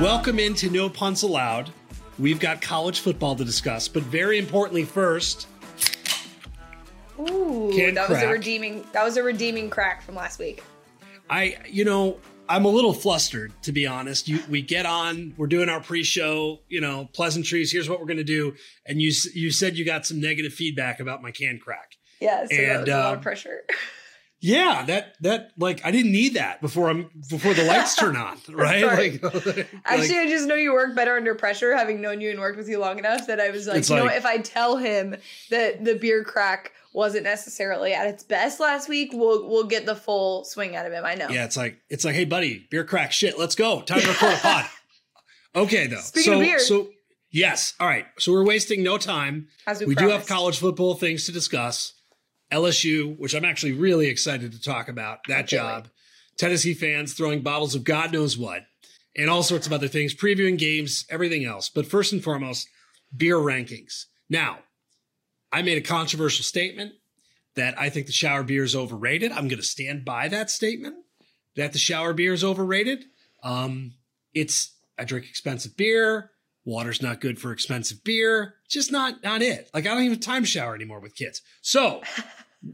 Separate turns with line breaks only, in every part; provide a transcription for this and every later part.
Welcome into No Punts Allowed. We've got college football to discuss, but very importantly, first,
Ooh, that was a redeeming. That was a redeeming crack from last week.
I, you know, I'm a little flustered to be honest. You, we get on, we're doing our pre-show, you know, pleasantries. Here's what we're going to do, and you you said you got some negative feedback about my can crack.
Yeah, so that
And,
was a lot
um,
of pressure.
Yeah, that that like I didn't need that before I'm before the lights turn on, right? Like, like-
Actually, I just know you work better under pressure, having known you and worked with you long enough that I was like, you know, what, if I tell him that the beer crack wasn't necessarily at its best last week, we'll we'll get the full swing out of him. I know.
yeah, it's like it's like, hey buddy, beer crack shit, let's go. Time to record a pod. Okay, though.
Speaking
so
of beer.
so yes, all right. So we're wasting no time.
As we,
we do have college football things to discuss. LSU, which I'm actually really excited to talk about, that job. Tennessee fans throwing bottles of God knows what, and all sorts of other things, previewing games, everything else. But first and foremost, beer rankings. Now, I made a controversial statement that I think the shower beer is overrated. I'm going to stand by that statement that the shower beer is overrated. Um, it's I drink expensive beer. Water's not good for expensive beer. Just not not it. Like I don't even time shower anymore with kids. So,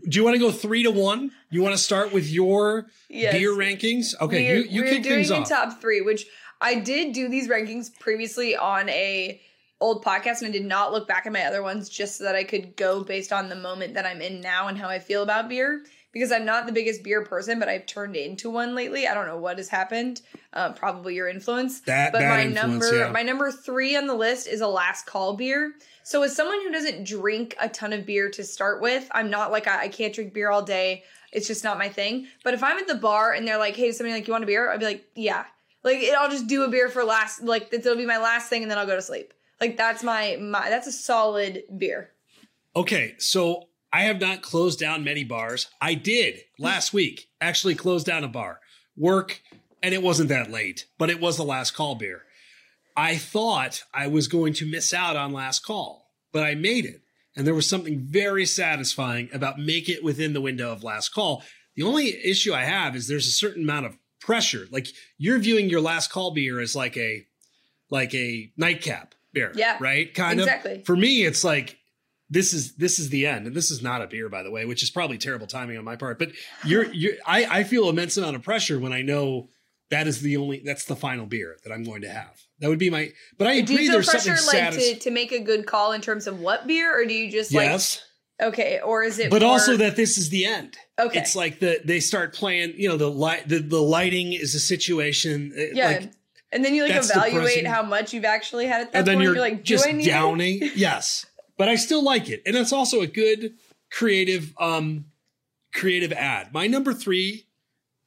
do you want to go three to one? You want to start with your
Yes.
beer rankings? Okay,
we're,
you you
we're
kick
doing
things off.
top three, which I did do these rankings previously on a old podcast, and I did not look back at my other ones just so that I could go based on the moment that I'm in now and how I feel about beer. Because I'm not the biggest beer person, but I've turned into one lately. I don't know what has happened. Uh, probably your influence.
That-
but
that
my number,
yeah.
my number three on the list is a last call beer. So as someone who doesn't drink a ton of beer to start with, I'm not like I, I can't drink beer all day. It's just not my thing. But if I'm at the bar and they're like, "Hey, somebody like you want a beer?" I'd be like, "Yeah." Like it, I'll just do a beer for last. Like it'll be my last thing, and then I'll go to sleep. Like that's my my that's a solid beer.
Okay, so I have not closed down many bars. I did last hmm. week actually close down a bar. Work, and it wasn't that late, but it was the last call beer. I thought I was going to miss out on last call, but I made it. And there was something very satisfying about make it within the window of last call. The only issue I have is there's a certain amount of pressure. Like you're viewing your last call beer as like a like a nightcap beer.
Yeah,
Right? Kind
exactly.
of. For me, it's like this is this is the end and this is not a beer by the way which is probably terrible timing on my part but you're you're i i feel immense amount of pressure when i know that is the only that's the final beer that i'm going to have that would be my but i
Do
agree there's
pressure
something
like
satis-
to, to make a good call in terms of what beer, or do you just
yes
like okay, or is it?
but
more-
also that this is the end
Okay.
it's like the they start playing you know the light the, the lighting is a situation uh,
yeah.
like,
and then you like evaluate
depressing.
how much you've actually had at that
and then
point.
you're,
like,
just
I need it?
downing yes but i still like it. And it's also a good creative um creative ad. My number three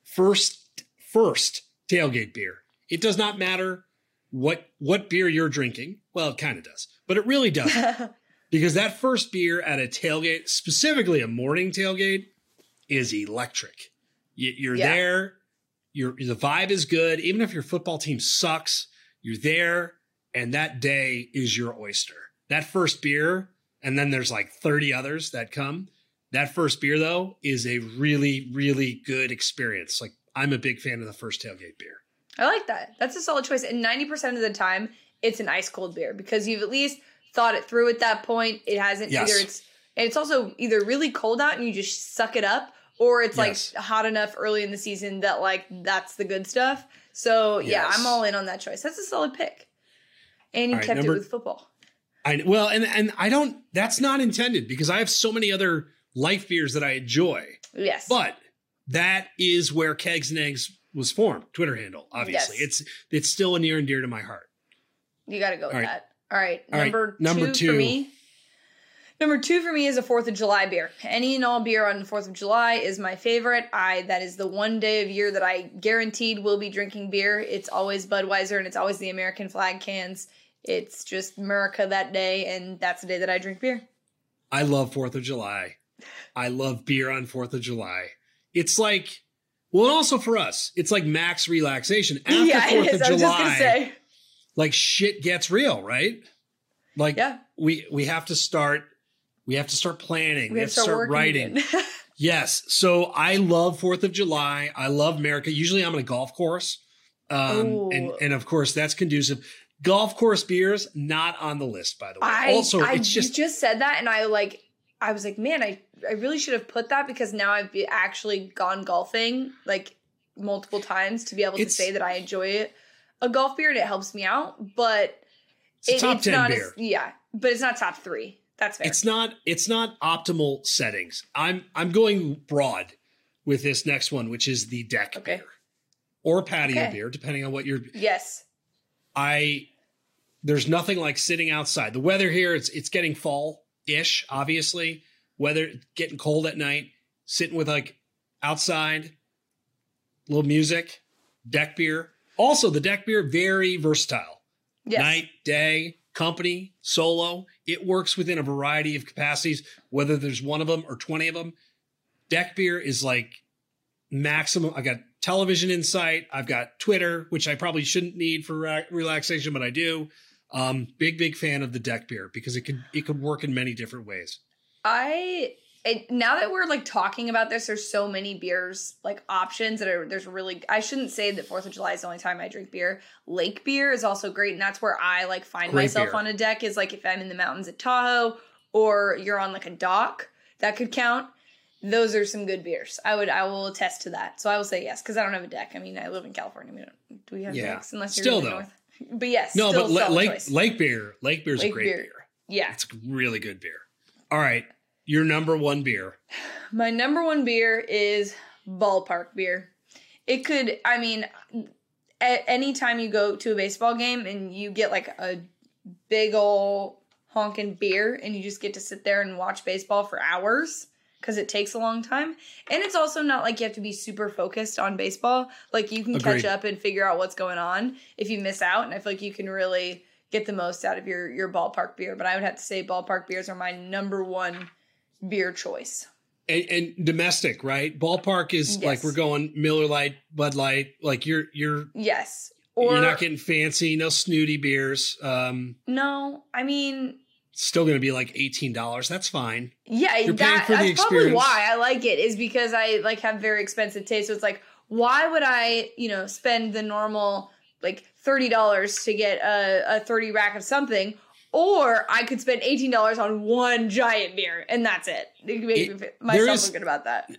first first tailgate beer. It does not matter what what beer you're drinking. Well it kind of does but it really doesn't. Because that first beer at a tailgate specifically a morning tailgate is electric. You- you're
Yeah.
there your the vibe is good. Even if your football team sucks you're there and that day is your oyster that first beer and then there's like 30 others that come that first beer though is a really really good experience like i'm a big fan of the first tailgate beer
I like that. That's a solid choice. And 90% of the time, it's an ice cold beer because you've at least thought it through at that point. It hasn't
Yes.
either it's and it's also either really cold out and you just suck it up, or it's
Yes.
like hot enough early in the season that like that's the good stuff. So yeah,
Yes.
I'm all in on that choice. That's a solid pick. And you
right,
kept
number-
it with football.
I well, and and I don't. That's not intended because I have so many other life beers that I enjoy.
Yes.
But that is where Kegs and Eggs was formed. Twitter handle, obviously.
Yes.
It's it's still a near and dear to my heart.
You got to go with
All right.
that. All right.
All right,
Number,
number
two,
two.
for me. Number two for me is a Fourth of July beer. Any and all beer on the Fourth of July is my favorite. I that is the one day of year that I guaranteed will be drinking beer. It's always Budweiser and it's always the American flag cans. It's just America that day, and that's the day that I drink beer.
I love Fourth of July. I love beer on Fourth of July. It's like, well, also for us, it's like max relaxation after
yeah,
Fourth
it
of
is. I was just
July.
gonna say.
Like shit gets real, right? Like
Yeah.
we we have to start. We have to start planning. We, have, to start
working
writing. Yes. So I love Fourth of July. I love America. Usually I'm on a golf course Um, and and of course that's conducive. Golf course beers not on the list, by the way.
I
also,
I
it's just
just just said that, and I like I was like, man, I I really should have put that because now I've actually gone golfing like multiple times to be able to say that I enjoy it. A golf beer and it helps me out, but
it's
it-
top
it's
ten
not
beer.
As, yeah, but it's not top three. That's fair.
It's not it's not optimal settings. I'm I'm going broad with this next one, which is the deck
Okay.
beer or patio
Okay.
beer, depending on what you're.
yes.
I there's nothing like sitting outside. The weather here it's it's getting fall ish, obviously. Weather getting cold at night, sitting with like outside, little music, deck beer. Also, the deck beer very versatile.
Yes.
night, day, company, solo. It works within a variety of capacities, whether there's one of them or 20 of them. Deck beer is like maximum. I got television insight. I've got Twitter, which I probably shouldn't need for ra- relaxation, but I do. Um, big, big fan of the deck beer because it could it could work in many different ways.
I it, now that we're like talking about this, there's so many beers like options that are there's really. I shouldn't say that Fourth of July is the only time I drink beer. Lake beer is also great, and that's where I like find
Great
myself
beer.
on a deck. Is like if I'm in the mountains at Tahoe or you're on like a dock, that could count. Those are some good beers. I would I will attest to that. So I will say yes because I don't have a deck. I mean, I live in California. We don't. Do we have
Yeah.
decks unless you're
Still,
in the
though.
north? But yes,
No,
still
but lake
choice.
lake beer, lake beer's
Lake
a great
beer.
beer.
yeah.
It's a really good beer. All right, your number one beer.
My number one beer is ballpark beer. It could, I mean, at any time you go to a baseball game and you get like a big ol' honking beer and you just get to sit there and watch baseball for hours because it takes a long time. And it's also not like you have to be super focused on baseball. Like you can
Agreed.
catch up and figure out what's going on if you miss out. And I feel like you can really get the most out of your your ballpark beer. But I would have to say ballpark beers are my number one beer choice.
and, and domestic, right? Ballpark is like we're going Miller Light, Bud Light. Like you're you're
Yes. Or
you're not getting fancy, no snooty beers. Um,
no, I mean,
still going to be like eighteen dollars. That's fine.
yeah,
You're
that,
for the
that's probably
experience.
why I like it is because I like have very expensive taste. So it's like, why would I, you know, spend the normal like thirty dollars to get a, a thirty rack of something, or I could spend eighteen dollars on one giant beer and that's it. It make
It-
myself
is-
feel good about that.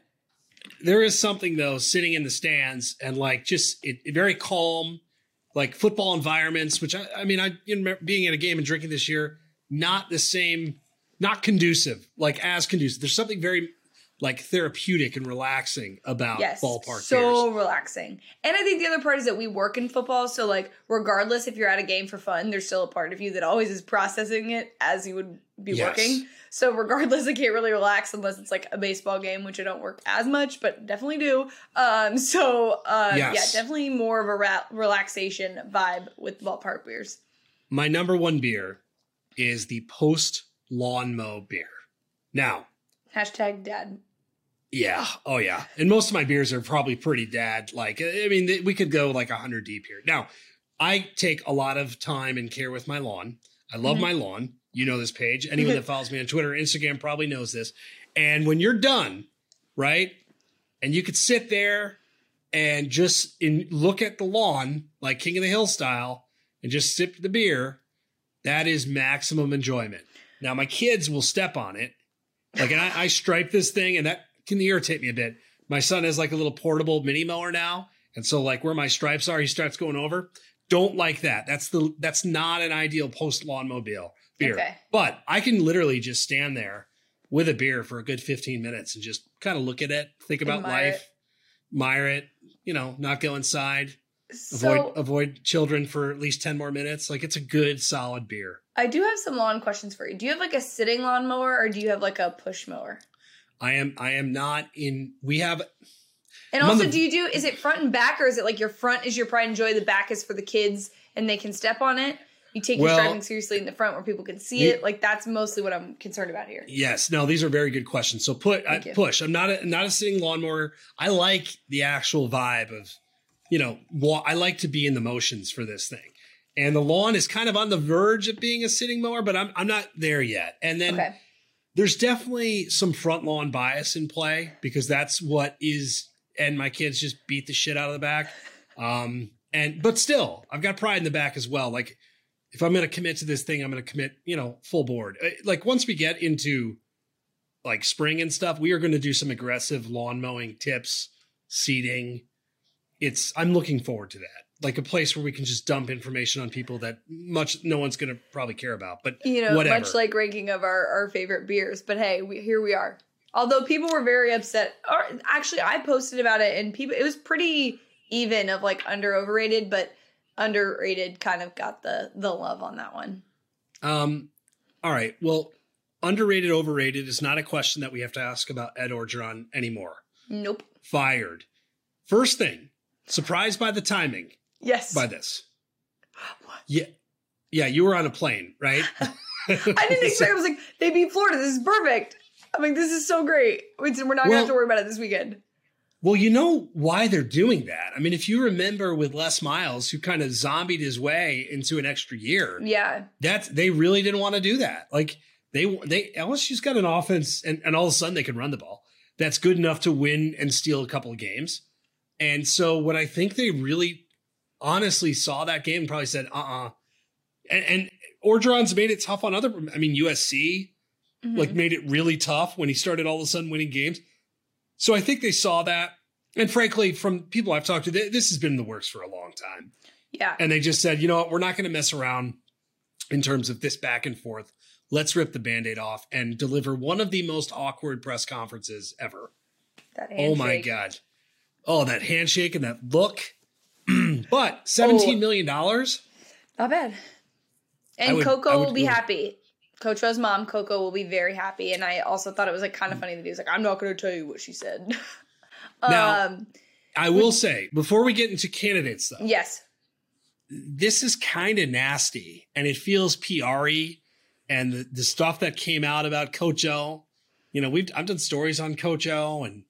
There is something though, sitting in the stands and like just it, it very calm, like football environments. Which I, I mean, I you remember being at a game and drinking this year, not the same, not conducive, like as conducive. There's something very like therapeutic and relaxing about
yes,
ballpark
so relaxing. And I think the other part is that we work in football, so like regardless if you're at a game for fun, there's still a part of you that always is processing it as you would be
Yes.
working. So regardless, I can't really relax unless it's like a baseball game, which I don't work as much, but definitely do. Um, so uh,
Yes.
yeah, definitely more of a ra- relaxation vibe with ballpark beers.
My number one beer is the post lawn mow beer. Now,
Hashtag dad.
yeah, oh yeah, and most of my beers are probably pretty dad. Like, I mean, we could go like hundred deep here. Now, I take a lot of time and care with my lawn. I love
Mhm.
my lawn. You know this Paige. Anyone that follows me on Twitter or Instagram probably knows this. And when you're done, right, and you could sit there and just in, look at the lawn like King of the Hill style and just sip the beer, that is maximum enjoyment. Now my kids will step on it, like and I, I stripe this thing, and that can irritate me a bit. My son has like a little portable mini mower now, and so like where my stripes are, he starts going over. Don't like that. That's the that's not an ideal post lawn mobile beer.
Okay.
But I can literally just stand there with a beer for a good 15 minutes and just kind of look at it, think about
Admire
life, admire it, you know, not go inside,
So
avoid avoid children for at least 10 more minutes. Like it's a good solid beer.
I do have some lawn questions for you. Do you have like a sitting lawn mower or do you have like a push mower?
I am I am not in we have
And
I'm
also,
the-
do you do is it front and back, or is it like your front is your pride and joy, the back is for the kids and they can step on it? You take
Well-
your driving seriously in the front where people can see
You-
it. Like that's mostly what I'm concerned about here.
Yes, no, these are very good questions. So put
uh, I,
push. I'm not a, not a sitting lawnmower. I like the actual vibe of, you know, wa- I like to be in the motions for this thing. And the lawn is kind of on the verge of being a sitting mower, but I'm I'm not there yet. And then
Okay.
there's definitely some front lawn bias in play because that's what is and my kids just beat the shit out of the back. Um And but still, I've got pride in the back as well. Like if I'm going to commit to this thing, I'm going to commit, you know, full board. Uh, Like once we get into like spring and stuff, we are going to do some aggressive lawn mowing tips, seeding. It's I'm looking forward to that. Like a place where we can just dump information on people that much no one's going to probably care about. But
You know,
whatever.
much like ranking of our, our favorite beers. But hey, we, here we are. Although people were very upset, or actually, I posted about it, and people it was pretty even of like under overrated, but underrated kind of got the the love on that one.
Um, all right. Well, underrated, overrated is not a question that we have to ask about Ed Orgeron anymore.
Nope.
Fired. First thing, surprised by the timing
Yes.
by this. What? Yeah. Yeah, you were on a plane, right?
I didn't expect. I was like, they beat Florida. This is perfect. I'm like, this is so great. We're not gonna have to worry about it this weekend.
Well, you know why they're doing that. I mean, if you remember with Les Miles, who kind of zombied his way into an extra year,
Yeah.
that's they really didn't want to do that. Like they they LSU's got an offense, and, and all of a sudden they can run the ball. That's good enough to win and steal a couple of games. And so what I think they really honestly saw that game and probably said, uh uh And, and Orgeron's made it tough on other I mean USC
Mhm.
like made it really tough when he started all of a sudden winning games. So I think they saw that. And frankly, from people I've talked to, th- this has been in the works for a long time.
yeah.
And they just said, you know what, we're not going to mess around in terms of this back and forth. Let's rip the band aid off and deliver one of the most awkward press conferences ever.
That
Oh my. God. Oh, that handshake and that look. but seventeen
Oh.
million dollars.
Not bad. And
would-
Coco
would
will be happy. Coach O's mom, Coco, will be very happy. And I also thought it was like kind of funny that he was like, I'm not going to tell you what she said.
Now-
um,
I will say before we get into candidates, though,
yes.
this is kind of nasty and it feels PR-y and the, the stuff that came out about Coach O. You know, we've I've done stories on Coach O and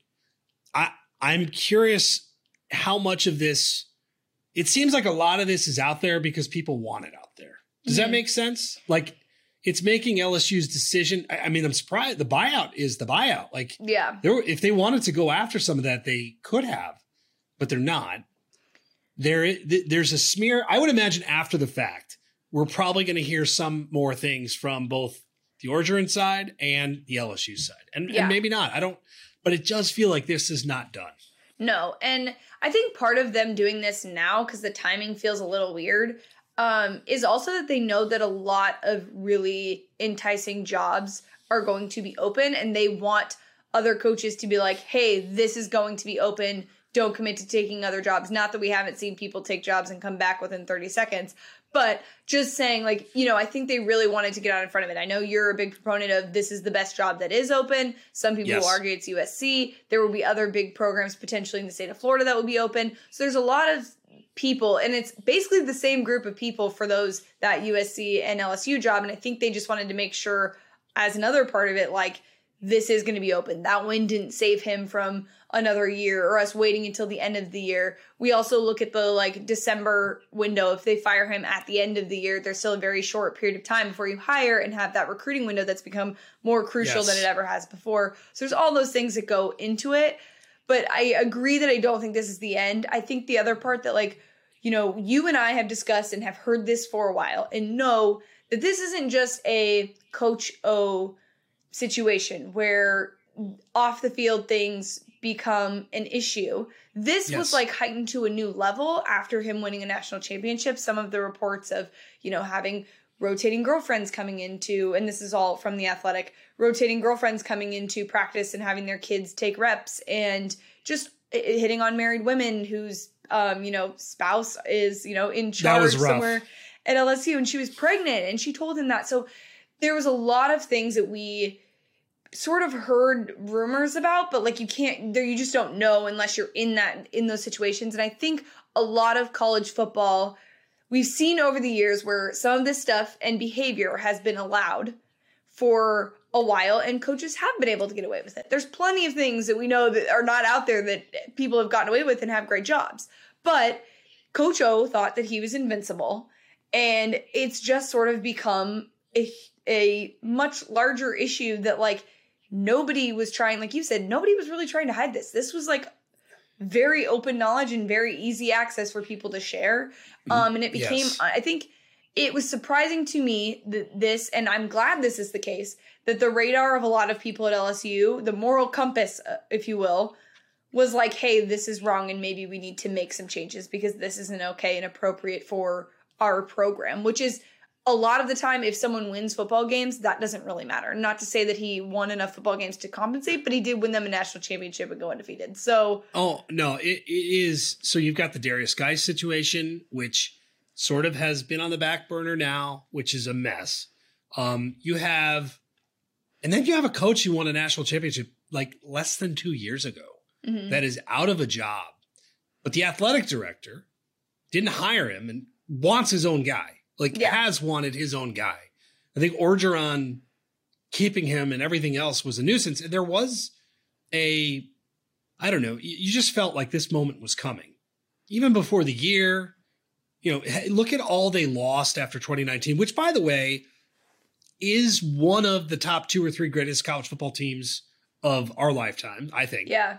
I I'm curious how much of this it seems like a lot of this is out there because people want it out there. Does that
Mhm.
make sense? Like it's making LSU's decision. I, I mean, I'm surprised the buyout is the buyout. Like
Yeah.
were, if they wanted to go after some of that, they could have, but they're not. There, th- there's a smear. I would imagine after the fact, we're probably going to hear some more things from both the Orgeron side and the LSU side, and,
Yeah.
and maybe not. I don't, but it does feel like this is not done.
No, and I think part of them doing this now because the timing feels a little weird um, is also that they know that a lot of really enticing jobs are going to be open, and they want other coaches to be like, "Hey, this is going to be open. Don't commit to taking other jobs." Not that we haven't seen people take jobs and come back within thirty seconds, but just saying, like, you know, I think they really wanted to get out in front of it. I know you're a big proponent of this is the best job that is open. Some people
Yes.
will argue it's USC. There will be other big programs potentially in the state of Florida that will be open. So there's a lot of people, and it's basically the same group of people for those that USC and LSU job. And I think they just wanted to make sure, as another part of it, like this is going to be open. That win didn't save him from another year or us waiting until the end of the year. We also look at the like December window. If they fire him at the end of the year, there's still a very short period of time before you hire and have that recruiting window that's become more crucial
Yes.
than it ever has before. So there's all those things that go into it. But I agree that I don't think this is the end. I think the other part that like, you know, you and I have discussed and have heard this for a while and know that this isn't just a coach O situation where off the field things become an issue. This
Yes.
was like heightened to a new level after him winning a national championship. Some of the reports of, you know, having rotating girlfriends coming into, and this is all from the athletic, rotating girlfriends coming into practice and having their kids take reps and just hitting on married women whose, um, you know, spouse is, you know, in charge somewhere at LSU and she was pregnant and she told him that. So there was a lot of things that we sort of heard rumors about but like you can't there you just don't know unless you're in that in those situations. And i think a lot of college football we've seen over the years where some of this stuff and behavior has been allowed for a while and coaches have been able to get away with it. There's plenty of things that we know that are not out there that people have gotten away with and have great jobs. But coach o thought that he was invincible and it's just sort of become a, a much larger issue that like nobody was trying like you said nobody was really trying to hide this this was like very open knowledge and very easy access for people to share.
Mm-hmm.
Um, and it became,
Yes.
I think it was surprising to me that this, and I'm glad this is the case, that the radar of a lot of people at LSU, the moral compass, uh, if you will, was like, hey, this is wrong and maybe we need to make some changes because this isn't okay and appropriate for our program, which is a lot of the time if someone wins football games, that doesn't really matter. Not to say that he won enough football games to compensate, but he did win them a national championship and go undefeated. So
Oh no, it, it is. So you've got the Derius Guice situation, which sort of has been on the back burner now, which is a mess. Um, you have, and then you have a coach who won a national championship like less than two years ago
mhm.
that is out of a job, but the athletic director didn't hire him and wants his own guy. Like
Yeah.
has wanted his own guy. I think Orgeron keeping him and everything else was a nuisance. And there was a, I don't know, you, just felt like this moment was coming. Even before the year, you know, look at all they lost after 2019, which by the way, is one of the top two or three greatest college football teams of our lifetime, I think
yeah.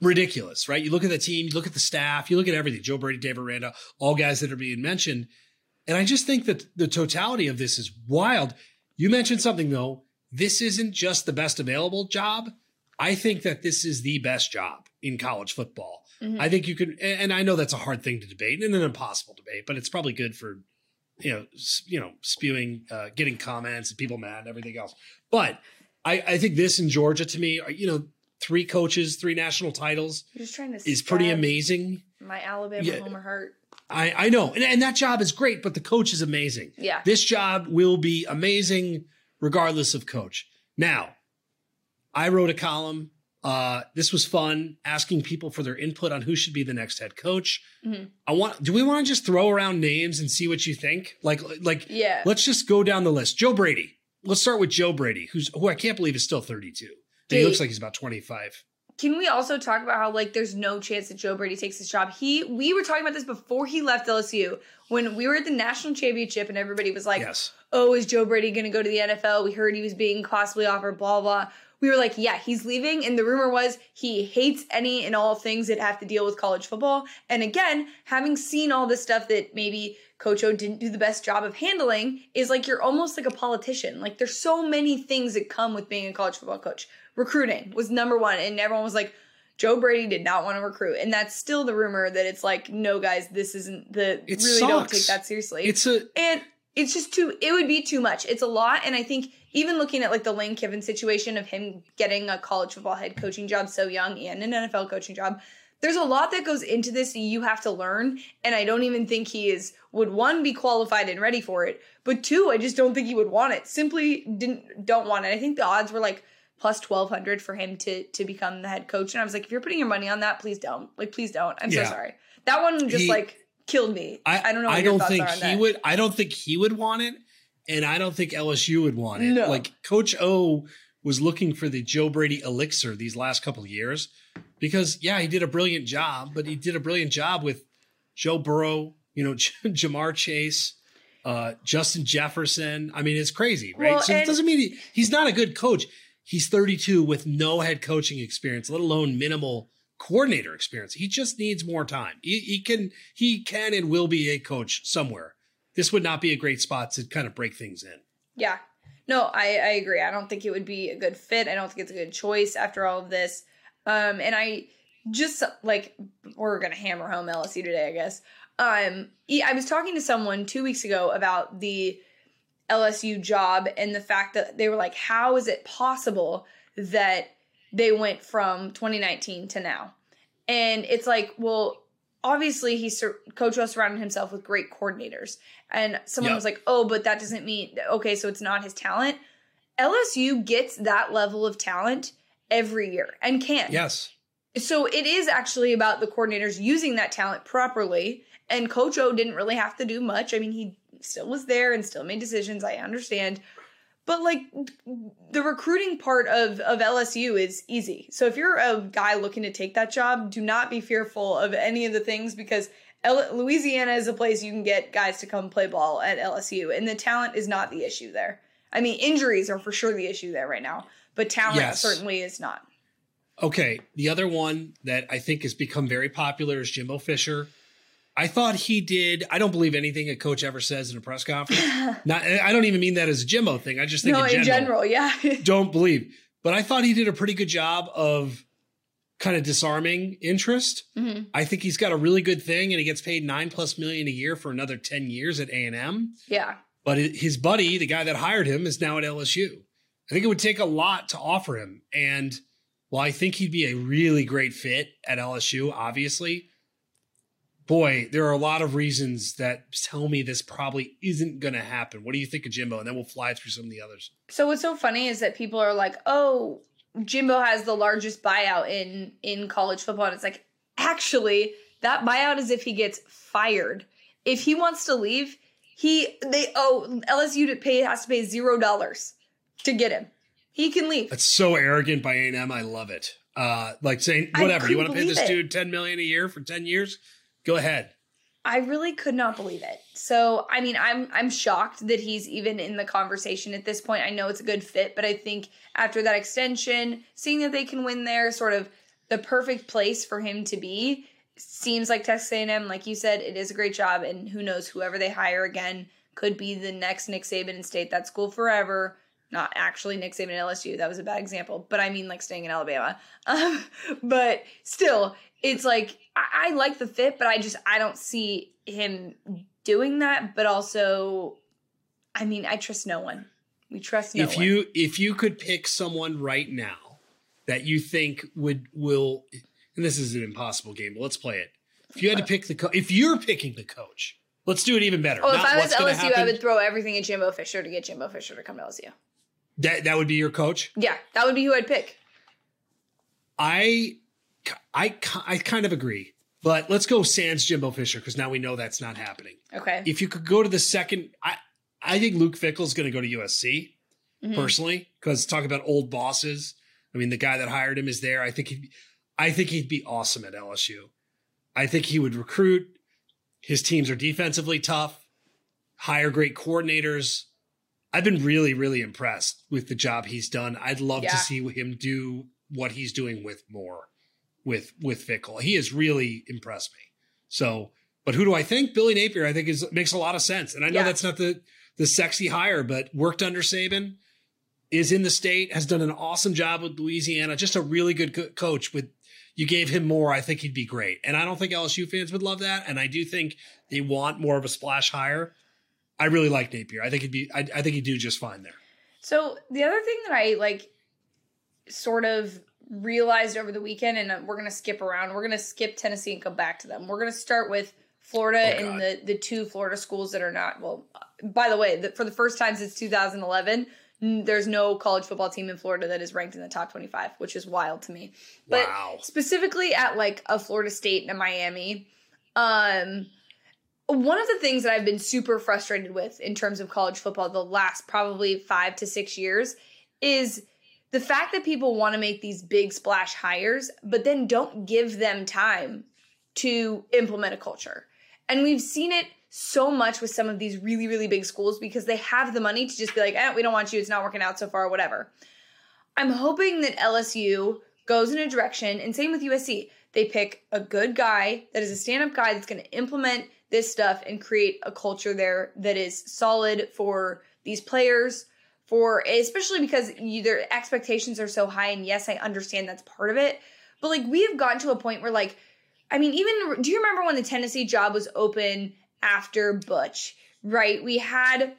ridiculous, right? You look at the team, you look at the staff, you look at everything. Joe Brady, Dave Aranda, all guys that are being mentioned. And I just think that the totality of this is wild. You mentioned something though. This isn't just the best available job. I think that this is the best job in college football.
Mhm.
I think you could, and I know that's a hard thing to debate and an impossible debate, but it's probably good for, you know, you know, spewing, uh, getting comments and people mad and everything else. But I, I think this in Georgia to me, are, you know, three coaches, three national titles
You're just trying to
is pretty amazing.
My Alabama
Yeah.
homer heart.
I, I know. And, and that job is great, but the coach is amazing.
Yeah.
This job will be amazing regardless of coach. Now, I wrote a column. Uh, this was fun, asking people for their input on who should be the next head coach.
Mhm.
I want. Do we want to just throw around names and see what you think? Like, like,
Yeah.
let's just go down the list. Joe Brady. Let's start with Joe Brady, who's who I can't believe is still 32. And he looks like he's about 25.
Can we also talk about how like there's no chance that Joe Brady takes his job? He we were talking about this before he left LSU when we were at the national championship and everybody was like,
yes.
"Oh, is Joe Brady going to go to the NFL?" We heard he was being possibly offered blah blah. We were like, "Yeah, he's leaving." And the rumor was he hates any and all things that have to deal with college football. And again, having seen all this stuff that maybe Coach O didn't do the best job of handling is like you're almost like a politician. Like there's so many things that come with being a college football coach. Recruiting was number one, and everyone was like, Joe Brady did not want to recruit. And that's still the rumor that it's like, no, guys, this isn't the
It
really don't take that seriously.
It's a
and it's just too it would be too much. It's a lot. And I think even looking at like the Lane Kiffin situation of him getting a college football head coaching job so young and an NFL coaching job, there's a lot that goes into this you have to learn. And I don't even think he is would one be qualified and ready for it, but two, I just don't think he would want it. Simply didn't don't want it. I think the odds were like plus twelve hundred for him to to become the head coach. And I was like, if you're putting your money on that, please don't. Like, please don't. I'm
Yeah.
so sorry. That one just
He-
like killed me. I, don't know.
I don't think he
that.
would. I don't think he would want it, and I don't think LSU would want it.
No.
Like Coach O was looking for the Joe Brady elixir these last couple of years, because yeah, he did a brilliant job, but he did a brilliant job with Joe Burrow, you know, Ja'Marr Chase. Uh, Justin Jefferson. I mean, it's crazy, right?
Well,
so it doesn't mean he, he's not a good coach. He's 32 with no head coaching experience, let alone minimal coordinator experience. He just needs more time. He, he can he can and will be a coach somewhere. This would not be a great spot to kind of break things in.
Yeah. No, I, I agree. I don't think it would be a good fit. I don't think it's a good choice after all of this. Um, and I just like we're gonna hammer home LSU today, I guess. Um, I was talking to someone two weeks ago about the LSU job and the fact that they were like, how is it possible that they went from 2019 to now? And it's like, well, obviously he sur- coach O surrounded himself with great coordinators and someone
Yeah.
was like oh but that doesn't mean okay so it's not his talent lsu gets that level of talent every year and can
Yes.
so it is actually about the coordinators using that talent properly and coach o didn't really have to do much i mean he still was there and still made decisions i understand but like the recruiting part of of LSU is easy. So if you're a guy looking to take that job, do not be fearful of any of the things because L- Louisiana is a place you can get guys to come play ball at LSU, and the talent is not the issue there. I mean, injuries are for sure the issue there right now, but talent
Yes.
certainly is not.
Okay, the other one that I think has become very popular is Jimbo Fisher. I thought he did. I don't believe anything a coach ever says in a press conference. Not, I don't even mean that as a Jimbo thing. I just think
no,
in
in
general,
general, yeah.
don't believe. But I thought he did a pretty good job of kind of disarming interest.
Mhm.
I think he's got a really good thing, and he gets paid nine plus million a year for another ten years at A and M.
Yeah.
But his buddy, the guy that hired him, is now at LSU. I think it would take a lot to offer him. And while I think he'd be a really great fit at LSU, obviously, boy, there are a lot of reasons that tell me this probably isn't going to happen. What do you think of Jimbo? And then we'll fly through some of the others.
So what's so funny is that people are like, "Oh, Jimbo has the largest buyout in in college football." And it's like, actually, that buyout is if he gets fired. If he wants to leave, he they oh LSU to pay has to pay zero dollars to get him. He can leave.
That's so arrogant by A&M. I love it. Uh, like saying, whatever, you want to pay this
it.
dude 10 million a year for 10 years? Go ahead.
I really could not believe it. So, I mean, I'm I'm shocked that he's even in the conversation at this point. I know it's a good fit, but I think after that extension, seeing that they can win there, sort of the perfect place for him to be, seems like Texas A&M. Like you said, it is a great job, and who knows, whoever they hire again could be the next Nick Saban and stay at that school forever. Not actually Nick Saban at LSU. That was a bad example, but I mean like staying in Alabama. Um, but still, it's like I, I like the fit, but I just I don't see him doing that. But also, I mean, I trust no one. We trust no
if
one.
you if you could pick someone right now that you think would will and this is an impossible game but let's play it if you had to uh, pick the co- if you're picking the coach let's do it even better
oh, if I was LSU, I would throw everything at Jimbo Fisher to get Jimbo Fisher to come to LSU.
that, that would be your coach
Yeah, that would be who I'd pick.
i i i kind of agree but let's go sans jimbo fisher because now we know that's not happening.
Okay.
if you could go to the second i i think luke fickell's going to go to usc
Mhm.
personally because talk about old bosses. I mean the guy that hired him is there. I think he i think he'd be awesome at lsu i think he would recruit. His teams are defensively tough hire great coordinators. I've been really really impressed with the job he's done. I'd love
Yeah.
to see him do what he's doing with more with with fickell he has really impressed me so but who do i think billy napier i think is makes a lot of sense and i know
Yeah.
that's not the the sexy hire but worked under saban is in the state, has done an awesome job with Louisiana, just a really good co- coach. With you gave him more, I think he'd be great. And I don't think LSU fans would love that. And I do think they want more of a splash hire. I really like Napier. I think he'd be. I, I think he'd do just fine there.
So the other thing that I like sort of realized over the weekend, and uh, we're gonna skip around. We're gonna skip Tennessee and come back to them. We're gonna start with Florida
Oh,
and the the two Florida schools that are not. Well, by the way, the, for the first time since 2011, n- there's no college football team in Florida that is ranked in the top 25, which is wild to me. But
wow.
specifically at like a Florida State and a Miami. Um, one of the things that I've been super frustrated with in terms of college football the last probably five to six years is the fact that people want to make these big splash hires, but then don't give them time to implement a culture. And we've seen it so much with some of these really, really big schools because they have the money to just be like, eh, we don't want you, it's not working out so far, whatever. I'm hoping that LSU goes in a direction, and same with USC. They pick a good guy that is a stand up guy that's going to implement this stuff and create a culture there that is solid for these players. For especially because you, their expectations are so high, and yes, I understand that's part of it. But like we have gotten to a point where like, I mean, even do you remember when the Tennessee job was open after Butch? Right, we had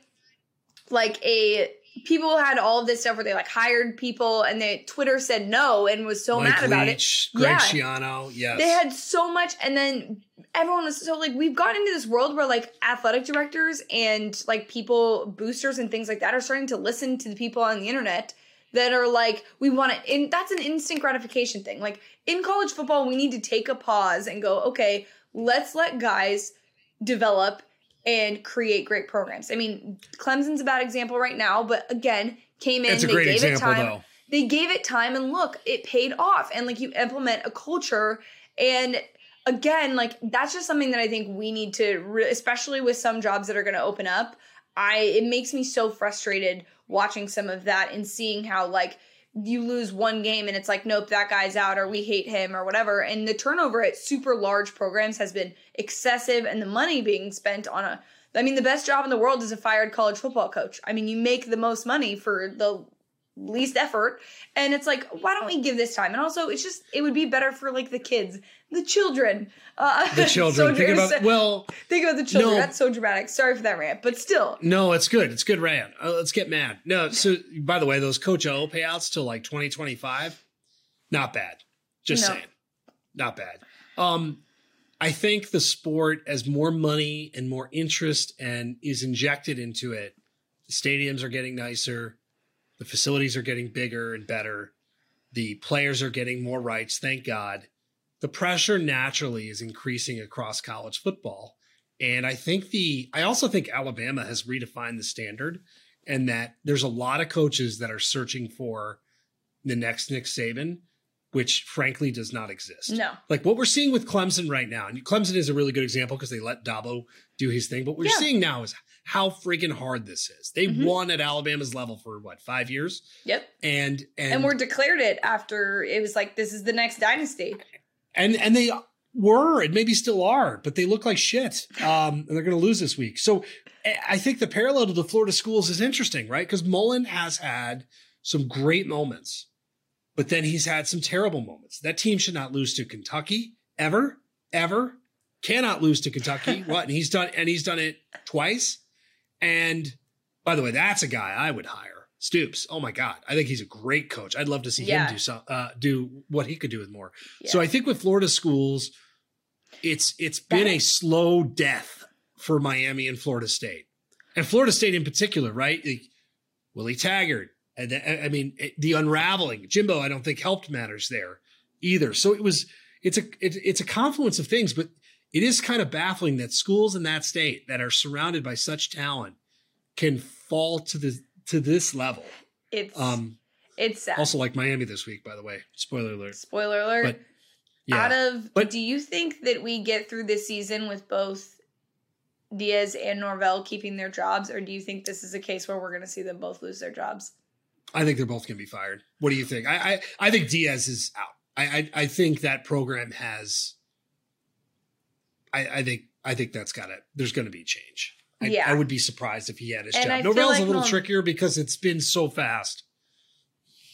like a people had all of this stuff where they like hired people and they Twitter said no and was so
Mike
mad about it.
Greg
Yeah.
Schiano. Yes.
They had so much, and then everyone was so like we've gotten into this world where like athletic directors and like people boosters and things like that are starting to listen to the people on the internet that are like we want to. And that's an instant gratification thing. Like in college football, we need to take a pause and go, okay, let's let guys develop and create great programs. I mean, Clemson's a bad example right now, but again, came in,
It's a
they
great
gave
example,
it time
though.
they gave it time and look it paid off and like you implement a culture and again like that's just something that i think we need to re- especially with some jobs that are going to open up i it makes me so frustrated watching some of that and seeing how like you lose one game and it's like, nope, that guy's out or we hate him or whatever. And the turnover at super large programs has been excessive and the money being spent on a I mean, the best job in the world is a fired college football coach. I mean, you make the most money for the least effort. And it's like, why don't we give this time? And also, it's just, it would be better for like the kids, the children.
Uh, the children. so think about, well,
think about the children. No, That's so dramatic. Sorry for that rant, but still.
No, it's good. It's good rant. Uh, let's get mad. No, so by the way, those Coach O payouts till like 2025, not bad. Just no. saying. Not bad. Um, I think the sport, as more money and more interest and is injected into it, the stadiums are getting nicer, the facilities are getting bigger and better, the players are getting more rights. Thank God. The pressure naturally is increasing across college football. And I think the, I also think Alabama has redefined the standard and that there's a lot of coaches that are searching for the next Nick Saban which frankly does not exist.
No.
Like what we're seeing with Clemson right now, and Clemson is a really good example because they let Dabo do his thing. But what we're yeah. seeing now is how freaking hard this is. They mm-hmm. won at Alabama's level for what, five years?
Yep.
And and,
and we're declared it after it was like this is the next dynasty.
And and they were and maybe still are, but they look like shit. Um, and they're gonna lose this week. So I think the parallel to the Florida schools is interesting, right? Because Mullen has had some great moments but then he's had some terrible moments. That team should not lose to Kentucky ever, ever. Cannot lose to Kentucky. what? And he's done, and he's done it twice. And by the way, that's a guy I would hire. Stoops. Oh my God. I think he's a great coach. I'd love to see yeah. him do some, uh, do what he could do with more. Yeah. So I think with Florida schools, it's it's been a slow death for Miami and Florida State. And Florida State in particular, right? Like Willie Taggart, and I mean, the unraveling, Jimbo, I don't think helped matters there either. So it was, it's a, it, it's a confluence of things, but it is kind of baffling that schools in that state that are surrounded by such talent can fall to the to this level.
It's um, it's sad.
also like Miami this week, by the way. Spoiler alert.
Spoiler alert. But, yeah. Out of, but, do you think that we get through this season with both Diaz and Norvell keeping their jobs, or do you think this is a case where we're going to see them both lose their jobs?
I think they're both going to be fired. What do you think? I, I, I think Diaz is out. I, I, I think that program has. I, I think I think that's got it. There's going to be change. I, yeah. I would be surprised if he had his and job. Norvell's like, a little trickier because it's been so fast.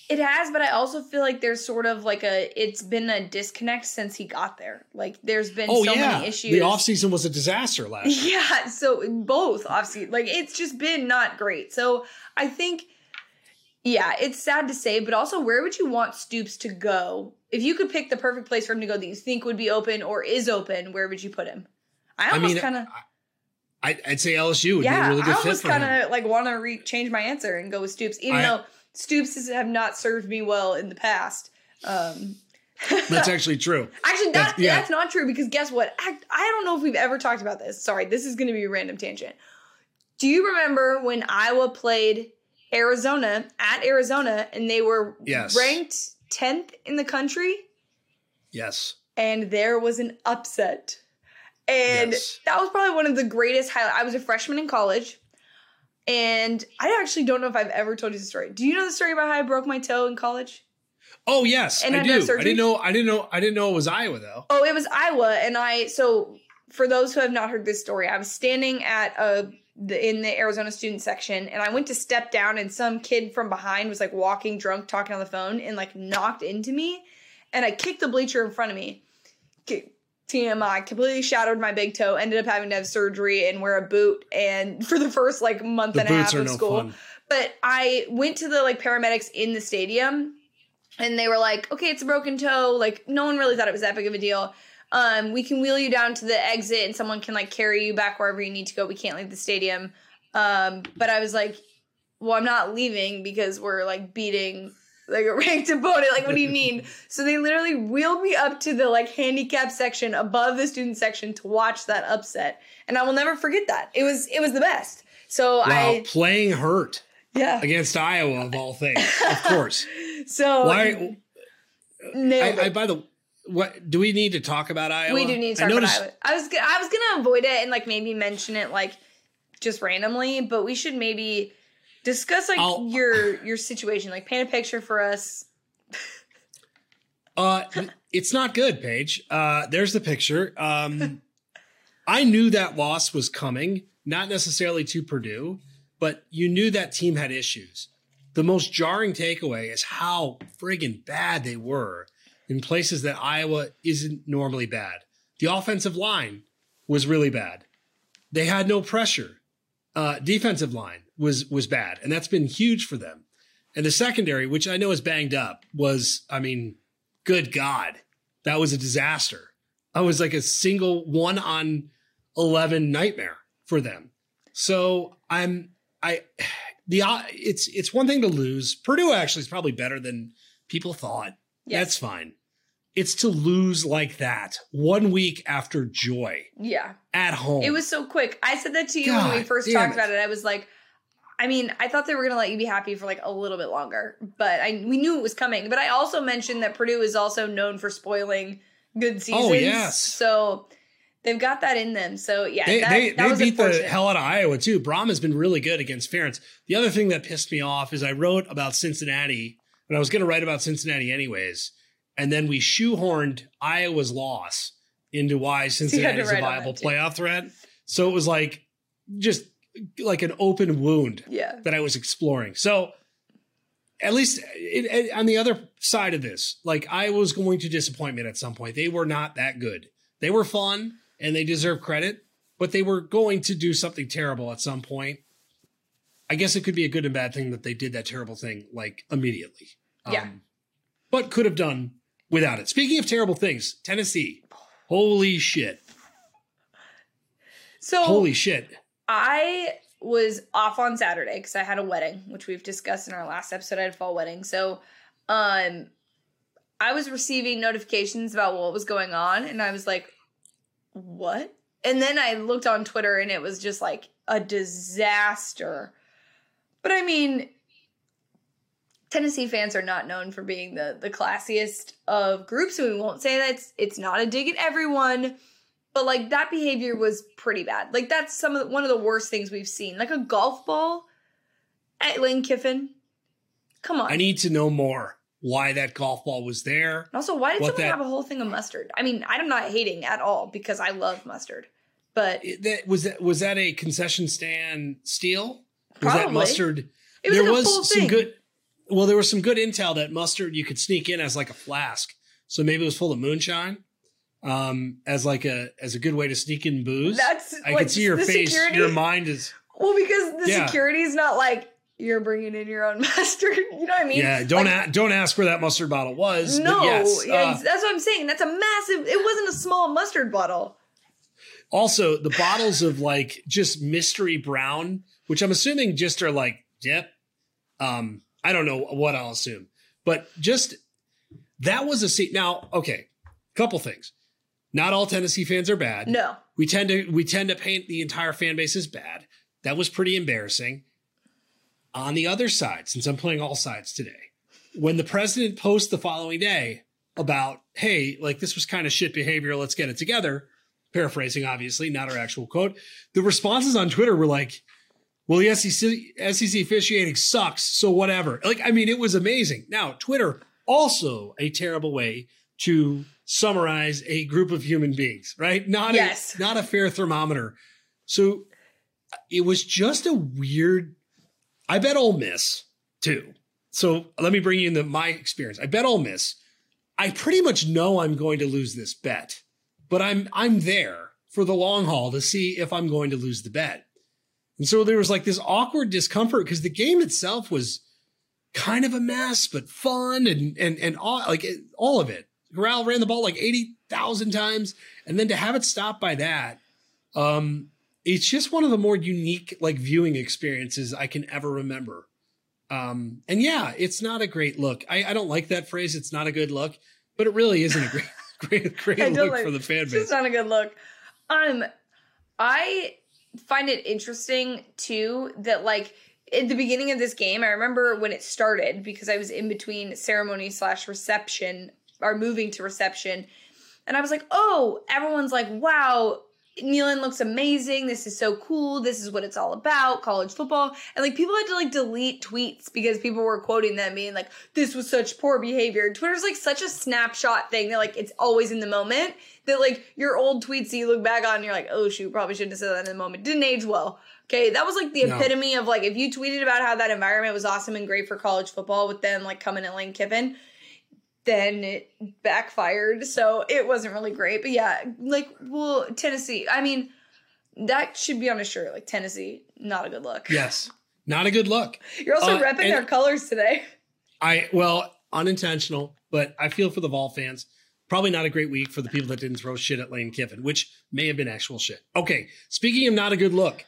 It has, but I also feel like there's sort of like a it's been a disconnect since he got there. Like there's been oh, so yeah. many issues.
The offseason was a disaster last
year. Yeah, so both offseason like it's just been not great. So I think yeah, it's sad to say, but also where would you want Stoops to go? If you could pick the perfect place for him to go that you think would be open or is open, where would you put him? I almost kind of.
I, would say LSU would yeah, be a really good fit for him. I
almost kind of like want to re- change my answer and go with Stoops, even I, though Stoops have not served me well in the past. Um,
that's actually true.
Actually, that, that's, yeah. that's not true because guess what? I, I don't know if we've ever talked about this. Sorry, this is going to be a random tangent. Do you remember when Iowa played Arizona at Arizona, and they were yes. ranked 10th in the country.
Yes.
And there was an upset. And yes. that was probably one of the greatest highlights. I was a freshman in college. And I actually don't know if I've ever told you the story. Do you know the story about how I broke my toe in college?
Oh yes, and I do. I didn't know. I didn't know. I didn't know it was Iowa though.
Oh, it was Iowa, and I. So for those who have not heard this story, I was standing at a the, in the Arizona student section, and I went to step down, and some kid from behind was like walking drunk, talking on the phone, and like knocked into me, and I kicked the bleacher in front of me. TMI completely shattered my big toe. Ended up having to have surgery and wear a boot, and for the first like month the and a half of no school. Fun. But I went to the like paramedics in the stadium, and they were like, "Okay, it's a broken toe." Like no one really thought it was that big of a deal um, we can wheel you down to the exit and someone can like carry you back wherever you need to go. We can't leave the stadium. Um, but I was like, well, I'm not leaving because we're like beating like a ranked opponent. Like, what do you mean? so they literally wheeled me up to the like handicap section above the student section to watch that upset. And I will never forget that. It was it was the best. So wow, I
playing hurt.
Yeah.
Against Iowa of all things. Of course.
so
why I, I, by the what do we need to talk about Iowa?
We do need to talk noticed- about Iowa. I was I was gonna avoid it and like maybe mention it like just randomly, but we should maybe Discuss like
I'll-
your your situation. Like paint a picture for us.
Uh, it's not good, Paige. Uh, there's the picture. Um, I knew that loss was coming, not necessarily to Purdue, but you knew that team had issues. The most jarring takeaway is how friggin' bad they were in places that Iowa isn't normally bad. The offensive line was really bad. They had no pressure. Uh, defensive line was was bad, and that's been huge for them. And the secondary, which I know is banged up, was I mean, good God, that was a disaster. I was like a single one on eleven nightmare for them. So I'm I the uh, it's it's one thing to lose. Purdue actually is probably better than people thought.
Yes.
That's fine. It's to lose like that one week after joy
Yeah.
at home.
It was so quick. I said that to you when we first talked
it.
about it. I was like, I mean, I thought they were gonna let you be happy for like a little bit longer, but I we knew it was coming. But I also mentioned that Purdue is also known for spoiling good oh, seasons.
Oh, yes.
So they've got that in them. So yeah,
they
that,
they,
that
they beat the hell out of Iowa too. Brohm has been really good against Ferentz. The other thing that pissed me off is I wrote about Cincinnati, and I was going to write about Cincinnati anyways, and then we shoehorned Iowa's loss into why Cincinnati is a viable playoff threat. So it was like just like an open wound
Yeah.
that I was exploring. So at least it, it- on the other side of this, like I was going to disappoint me at some point. They were not that good. They were fun and they deserve credit, but they were going to do something terrible at some point. I guess it could be a good and bad thing that they did that terrible thing like immediately.
Yeah.
Um, but could have done without it. Speaking of terrible things, Tennessee. Holy shit.
So
Holy shit.
I was off on Saturday because I had a wedding, which we've discussed in our last episode. I had a fall wedding. So um I was receiving notifications about what was going on, and I was like, what? And then I looked on Twitter and it was just like a disaster. But I mean, Tennessee fans are not known for being the the classiest of groups, and we won't say that it's, it's not a dig at everyone. But like that behavior was pretty bad. Like that's some of the, one of the worst things we've seen. Like a golf ball at Lane Kiffin. Come on.
I need to know more why that golf ball was there.
And also, why did someone
that-
have a whole thing of mustard? I mean, I'm not hating at all because I love mustard, but
It- that was that was that a concession stand steal? Was that mustard?
it was
there
like
was some
thing.
good. Well, there was some good intel that mustard you could sneak in as like a flask. So maybe it was full of moonshine, um, as like a as a good way to sneak in booze.
That's
I
like,
can see your face.
Security,
Your mind is
well, because the
Yeah.
security's not like you're bringing in your own mustard. You know what I mean?
yeah. Don't
Like,
a, don't ask where that mustard bottle was. but
No,
yes,
yeah,
uh,
that's what I'm saying. That's a massive. It wasn't a small mustard bottle.
Also, the bottles of like just mystery brown, which I'm assuming just are like dip. Um, I don't know what I'll assume, but just that was a seat. Now, okay, couple things. Not all Tennessee fans are bad.
No,
We tend to we tend to paint the entire fan base as bad. That was pretty embarrassing. On the other side, since I'm playing all sides today, when the president posts the following day about, hey, like this was kind of shit behavior, let's get it together, paraphrasing obviously, not our actual quote, the responses on Twitter were like, well, the SEC, SEC officiating sucks, so whatever. Like, I mean, it was amazing. Now, Twitter, also a terrible way to summarize a group of human beings, right? Not
Yes.
a not a fair thermometer. So it was just a weird. I bet Ole Miss too. So let me bring you into my experience. I bet Ole Miss. I pretty much know I'm going to lose this bet, but I'm I'm there for the long haul to see if I'm going to lose the bet. And so there was like this awkward discomfort because the game itself was kind of a mess, but fun and and and all, like it, all of it. Corral ran the ball like eighty thousand times, and then to have it stopped by that, um, it's just one of the more unique like viewing experiences I can ever remember. Um, and yeah, it's not a great look. I, I don't like that phrase. It's not a good look, but it really isn't a great great great look
like-
for the fan
it's
base.
just not a good look. Um, I find it interesting too that like at the beginning of this game, I remember when it started because I was in between ceremony slash reception or moving to reception, and I was like, oh, everyone's like, wow, Neyland looks amazing. This is so cool. This is what it's all about, college football. And like people had to like delete tweets because people were quoting them being like, this was such poor behavior. Twitter's like such a snapshot thing that like it's always in the moment that like your old tweets that you look back on and you're like, oh shoot, probably shouldn't have said that in the moment. Didn't age well. Okay, that was like the
No.
epitome of like if you tweeted about how that environment was awesome and great for college football with them like coming at Lane Kiffin, then it backfired. So it wasn't really great. But yeah, like well, Tennessee. I mean, that should be on a shirt. Like Tennessee, not a good look.
Yes. Not a good look.
You're also
Uh,
repping their colors today.
I well, unintentional, but I feel for the Vol fans. Probably not a great week for the people that didn't throw shit at Lane Kiffin, which may have been actual shit. Okay, speaking of not a good look,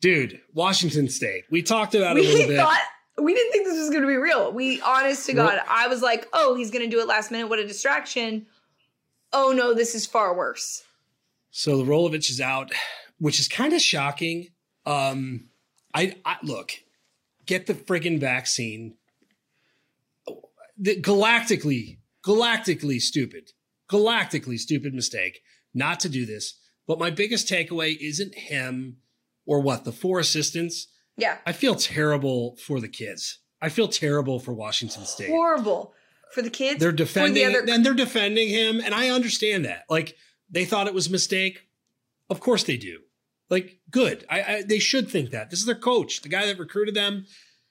dude, Washington State. We talked about it a
We
little bit.
thought we didn't think this was going to be real. We, honest to
Well-
God, I was like, oh, he's going to do it last minute. What a distraction. Oh no, this is far worse.
So the Rolovich is out, which is kind of shocking. Um, I, I look, get the friggin' vaccine. The, galactically, galactically stupid, galactically stupid mistake not to do this. But my biggest takeaway isn't him or what the four assistants.
Yeah,
I feel terrible for the kids. I feel terrible for Washington State.
horrible for the kids.
They're defending
the other.
and they're defending him, and I understand that. Like they thought it was a mistake. Of course they do. Like good. I, I they should think that. This is their coach, the guy that recruited them.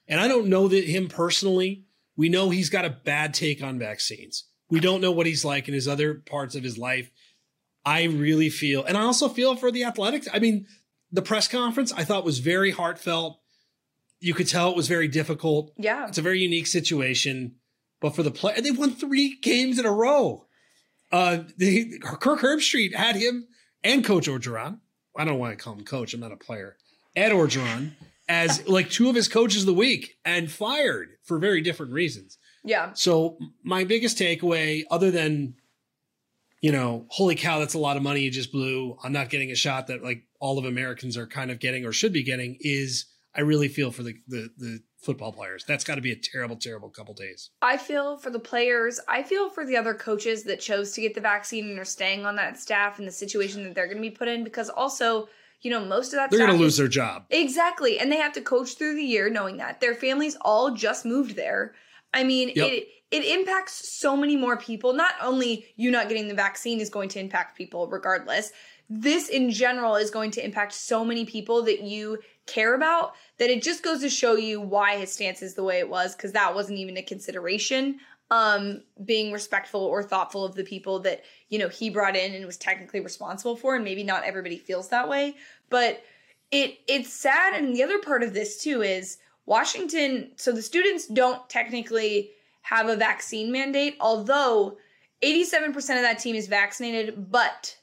And I don't know that him personally. We know he's got a bad take on vaccines. We don't know what he's like in his other parts of his life. I really feel, and I also feel for the athletics. I mean, the press conference I thought was very heartfelt. You could tell it was very difficult.
yeah,
It's a very unique situation, but for the play, they won three games in a row. Uh, the Kirk Herbstreit had him and Coach Orgeron. I don't want to call him coach. I'm not a player. Ed Orgeron as like two of his coaches of the week and fired for very different reasons.
yeah.
So my biggest takeaway, other than, you know, holy cow, that's a lot of money you just blew. I'm not getting a shot that like all of Americans are kind of getting or should be getting. Is I really feel for the the, the football players. That's got to be a terrible, terrible couple days.
I feel for the players. I feel for the other coaches that chose to get the vaccine and are staying on that staff and the situation that they're going to be put in because also, you know, most of that
They're going to
is-
lose their job.
Exactly. And they have to coach through the year knowing that. Their families all just moved there. I mean,
Yep.
it it impacts so many more people. Not only you not getting the vaccine is going to impact people regardless. This in general is going to impact so many people that you care about that it just goes to show you why his stance is the way it was because that wasn't even a consideration um being respectful or thoughtful of the people that you know he brought in and was technically responsible for and maybe not everybody feels that way but it it's sad. And the other part of this too is Washington so the students don't technically have a vaccine mandate although 87% of that team is vaccinated but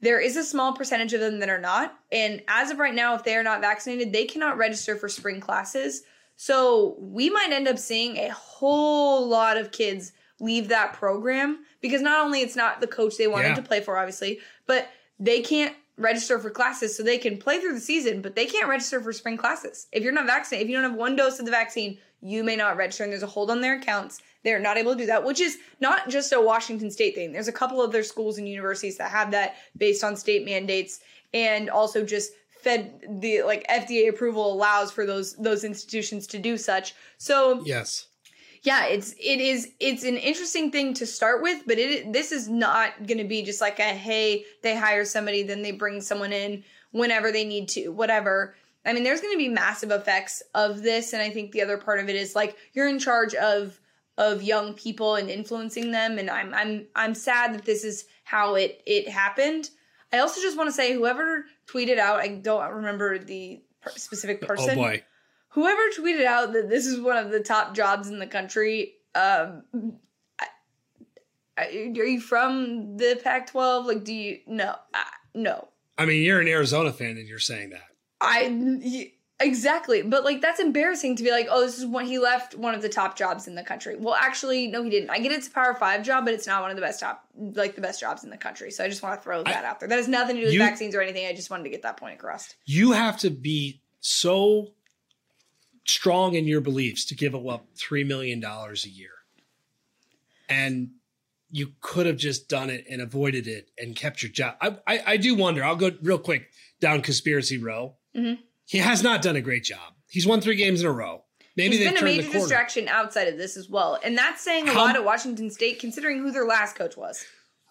there is a small percentage of them that are not. And as of right now if they are not vaccinated they cannot register for spring classes. So we might end up seeing a whole lot of kids leave that program because not only it's not the coach they wanted
Yeah.
to play for obviously but they can't register for classes so they can play through the season but they can't register for spring classes if you're not vaccinated if you don't have one dose of the vaccine you may not register and there's a hold on their accounts they're not able to do that which is not just a washington state thing there's a couple other schools and universities that have that based on state mandates and also just fed the like fda approval allows for those those institutions to do such so
Yes.
Yeah it's it is it's an interesting thing to start with but it this is not going to be just like a hey they hire somebody then they bring someone in whenever they need to whatever. I mean there's going to be massive effects of this and i think the other part of it is like you're in charge of of young people and influencing them and i'm i'm i'm sad that this is how it it happened. I also just want to say whoever tweeted out i don't remember the specific oh, person.
Oh boy.
Whoever tweeted out that this is one of the top jobs in the country um I, I, are you from the pac 12 like do you no I, no.
I mean, you're an Arizona fan and you're saying that.
i exactly. But like that's embarrassing to be like oh this is when he left one of the top jobs in the country. Well actually no he didn't. I get it's a power five job but it's not one of the best top like the best jobs in the country. So i just want to throw that out there. That has nothing to do with
You-
vaccines or anything. I just wanted to get that point across.
You have to be so strong in your beliefs to give up $3 million a year. And you could have just done it and avoided it and kept your job. I, I, I do wonder. I'll go real quick down conspiracy row.
Mhm.
He has not done a great job. He's won three games in a row. Maybe
He's been a major distraction outside of this as well. And that's saying a
How-
lot at Washington State, considering who their last coach was.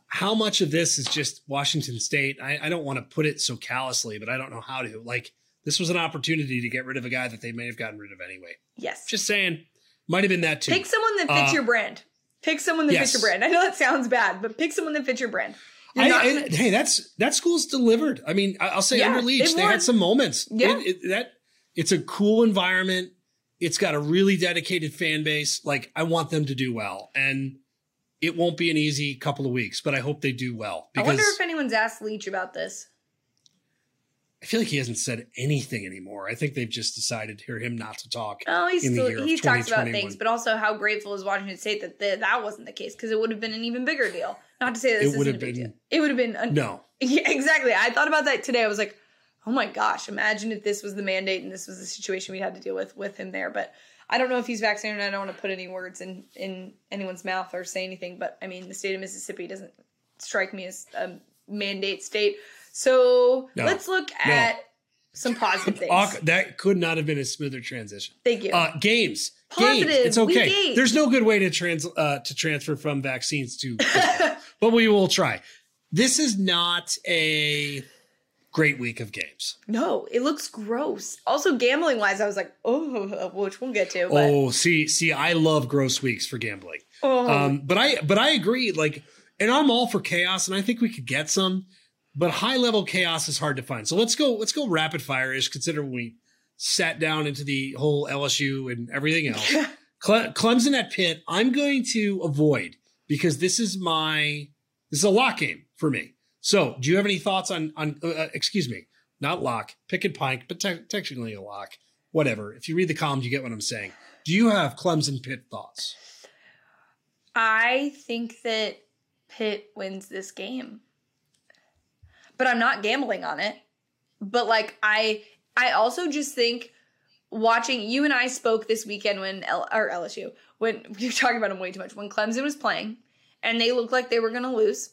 How much of this is just Washington State? I, I don't want to put it so callously, but I don't know how to. Like this was an opportunity to get rid of a guy that they may have gotten rid of anyway.
Yes.
Just saying, might have been that too.
Pick someone that fits
Uh,
your brand. Pick someone that
yes.
fits your brand. I know that sounds bad, but pick someone that fits your brand.
I,
not gonna-
hey, that's that school's delivered. I mean, I- I'll say
Yeah,
under Leach,
won.
had some moments.
Yeah.
It- it- that it's a cool environment. It's got a really dedicated fan base. Like I want them to do well, and it won't be an easy couple of weeks, but I hope they do well
I wonder if anyone's asked Leach about this.
I feel like he hasn't said anything anymore. I think they've just decided for him not to talk.
Oh, he's still he talks about things, but also how grateful is Washington State that the, that wasn't the case because it would have been an even bigger deal. Not to say that this
It would have
a big
been-
deal. It would have been un-
No,
Yeah, exactly. I thought about that today. I was like, oh my gosh, imagine if this was the mandate and this was the situation we had to deal with with him there. But I don't know if he's vaccinated. and I don't want to put any words in in anyone's mouth or say anything. But I mean, the state of Mississippi doesn't strike me as a mandate state. So
No.
let's look
No.
at some positive things.
That could not have been a smoother transition.
Thank you.
Uh, games,
Positive,
games. It's okay. There's no good way to trans uh, to transfer from vaccines to, but we will try. This is not a great week of games.
no, it looks gross. Also, gambling wise, I was like, oh, which we'll get to. But,
Oh, see, see, I love gross weeks for gambling.
oh,
Um, but I, but I agree. Like, and I'm all for chaos, and I think we could get some. But high level chaos is hard to find. So let's go. Let's go rapid fire ish. Consider when we sat down into the whole LSU and everything else. Cle- Clemson at Pitt. I'm going to avoid because this is my this is a lock game for me. So, do you have any thoughts on on? Uh, uh, excuse me, not lock, pick and pike, but te- technically a lock. Whatever. If you read the column, you get what I'm saying. Do you have Clemson Pitt thoughts?
I think that Pitt wins this game. But I'm not gambling on it. But like I I also just think watching you and I spoke this weekend when L, or LSU when we were talking about them way too much when Clemson was playing and they looked like they were going to lose.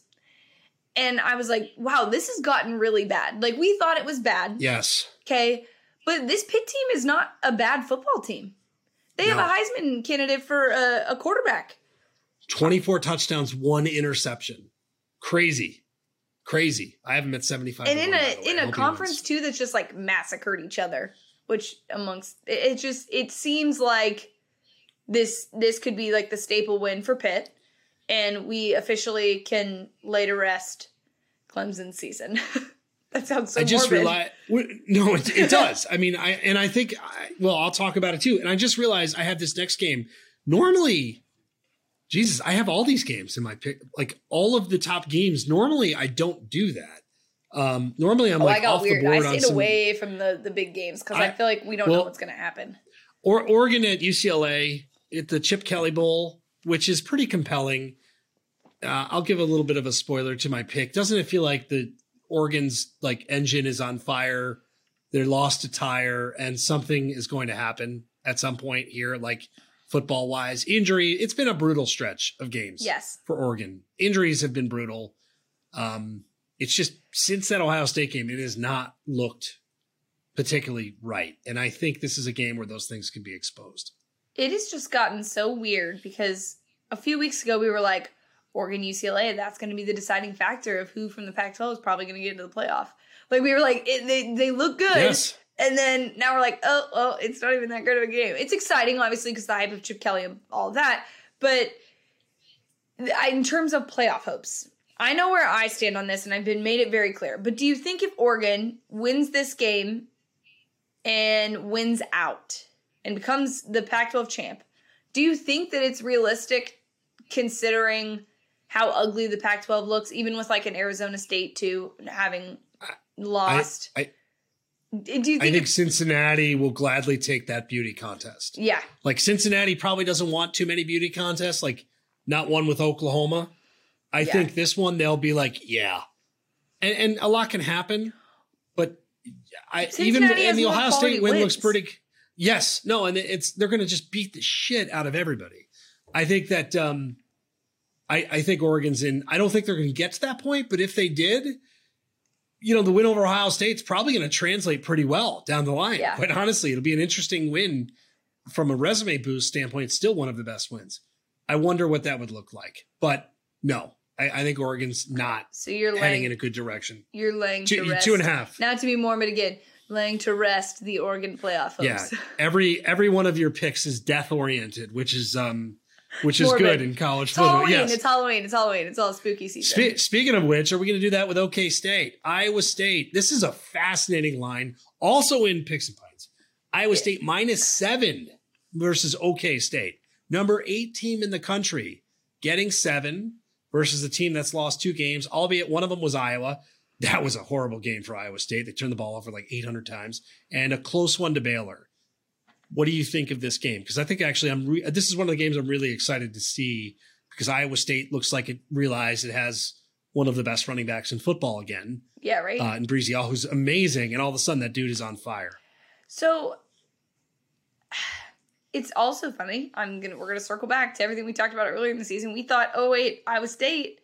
And I was like, wow, this has gotten really bad. Like we thought it was bad.
Yes.
Okay. But this Pitt team is not a bad football team. They have a Heisman candidate for a, a quarterback.
24 touchdowns, one interception. Crazy. Crazy. I haven't met 75.
and in a in a conference too that's just like massacred each other which amongst it, it just it seems like this this could be like the staple win for pitt and we officially can lay to rest clemson's season that sounds so
I just realized. No, it, it does. I mean, I and I think. I, well, I'll talk about it too. And I just realized I have this next game. Normally, Jesus, I have all these games in my pick. Like all of the top games. Normally, I don't do that. Um, normally, I'm
oh,
like
I got
off
weird.
the
I
board on
stayed
some.
away from the the big games because I,
I-
feel like we don't
well-
know what's going to happen.
or Oregon at UCLA at the Chip Kelly Bowl, which is pretty compelling. Uh, I'll give a little bit of a spoiler to my pick. Doesn't it feel like the Oregon's like engine is on fire? They're lost a tire, and something is going to happen at some point here, like football wise. Injury. It's been a brutal stretch of games
Yes.
for Oregon. Injuries have been brutal. Um, it's just since that Ohio State game, it has not looked particularly right. And I think this is a game where those things can be exposed.
It has just gotten so weird because a few weeks ago we were like, Oregon UCLA, that's going to be the deciding factor of who from the Pac 12 is probably going to get into the playoff. Like we were like, it, they, they look good.
Yes.
And then now we're like, oh, well, it's not even that good of a game. It's exciting, obviously, because the hype of Chip Kelly and all of that. But in terms of playoff hopes, I know where I stand on this, and I've been made it very clear. But do you think if Oregon wins this game and wins out and becomes the Pac-12 champ, do you think that it's realistic, considering how ugly the Pac-12 looks, even with like an Arizona State too having lost?
I,
do you think?
I think Cincinnati will gladly take that beauty contest.
yeah,
Like Cincinnati probably doesn't want too many beauty contests, like not one with Oklahoma. I
Yeah.
think this one they'll be like, yeah. And and a lot can happen, but I even
Cincinnati has
and the Ohio State win looks pretty Yes, no, and it's they're going to just beat the shit out of everybody. I think that um I, I think Oregon's in. I don't think they're going to get to that point, but if they did, you know, the win over Ohio State's probably going to translate pretty well down the line.
Yeah.
Quite honestly, it'll be an interesting win from a resume boost standpoint. It's still one of the best wins. I wonder what that would look like, but no, I, I think Oregon's not
So you're
heading
laying
in a good direction.
you're laying
Two,
to rest.
two and a half.
Not to be morbid again, laying to rest the Oregon playoff hopes.
Yeah, every every one of your picks is death oriented, which is um, which is good in college
It's
football.
Halloween.
Yes.
It's Halloween. It's Halloween. It's all spooky season.
Spe- speaking of which, are we going to do that with OK State? Iowa State. This is a fascinating line. Also in Picks and Pints. Iowa State minus seven versus OK State. Number eight team in the country getting seven versus a team that's lost two games, albeit one of them was Iowa. That was a horrible game for Iowa State. They turned the ball over like 800 times and a close one to Baylor. What do you think of this game? Because I think actually I'm re- this is one of the games I'm really excited to see because Iowa State looks like it realized it has one of the best running backs in football again,
yeah, right.
uh, in Breezy Hall, who's amazing, and all of a sudden that dude is on fire.
So it's also funny. I'm gonna we're gonna circle back to everything we talked about earlier in the season. We thought, oh wait, Iowa State,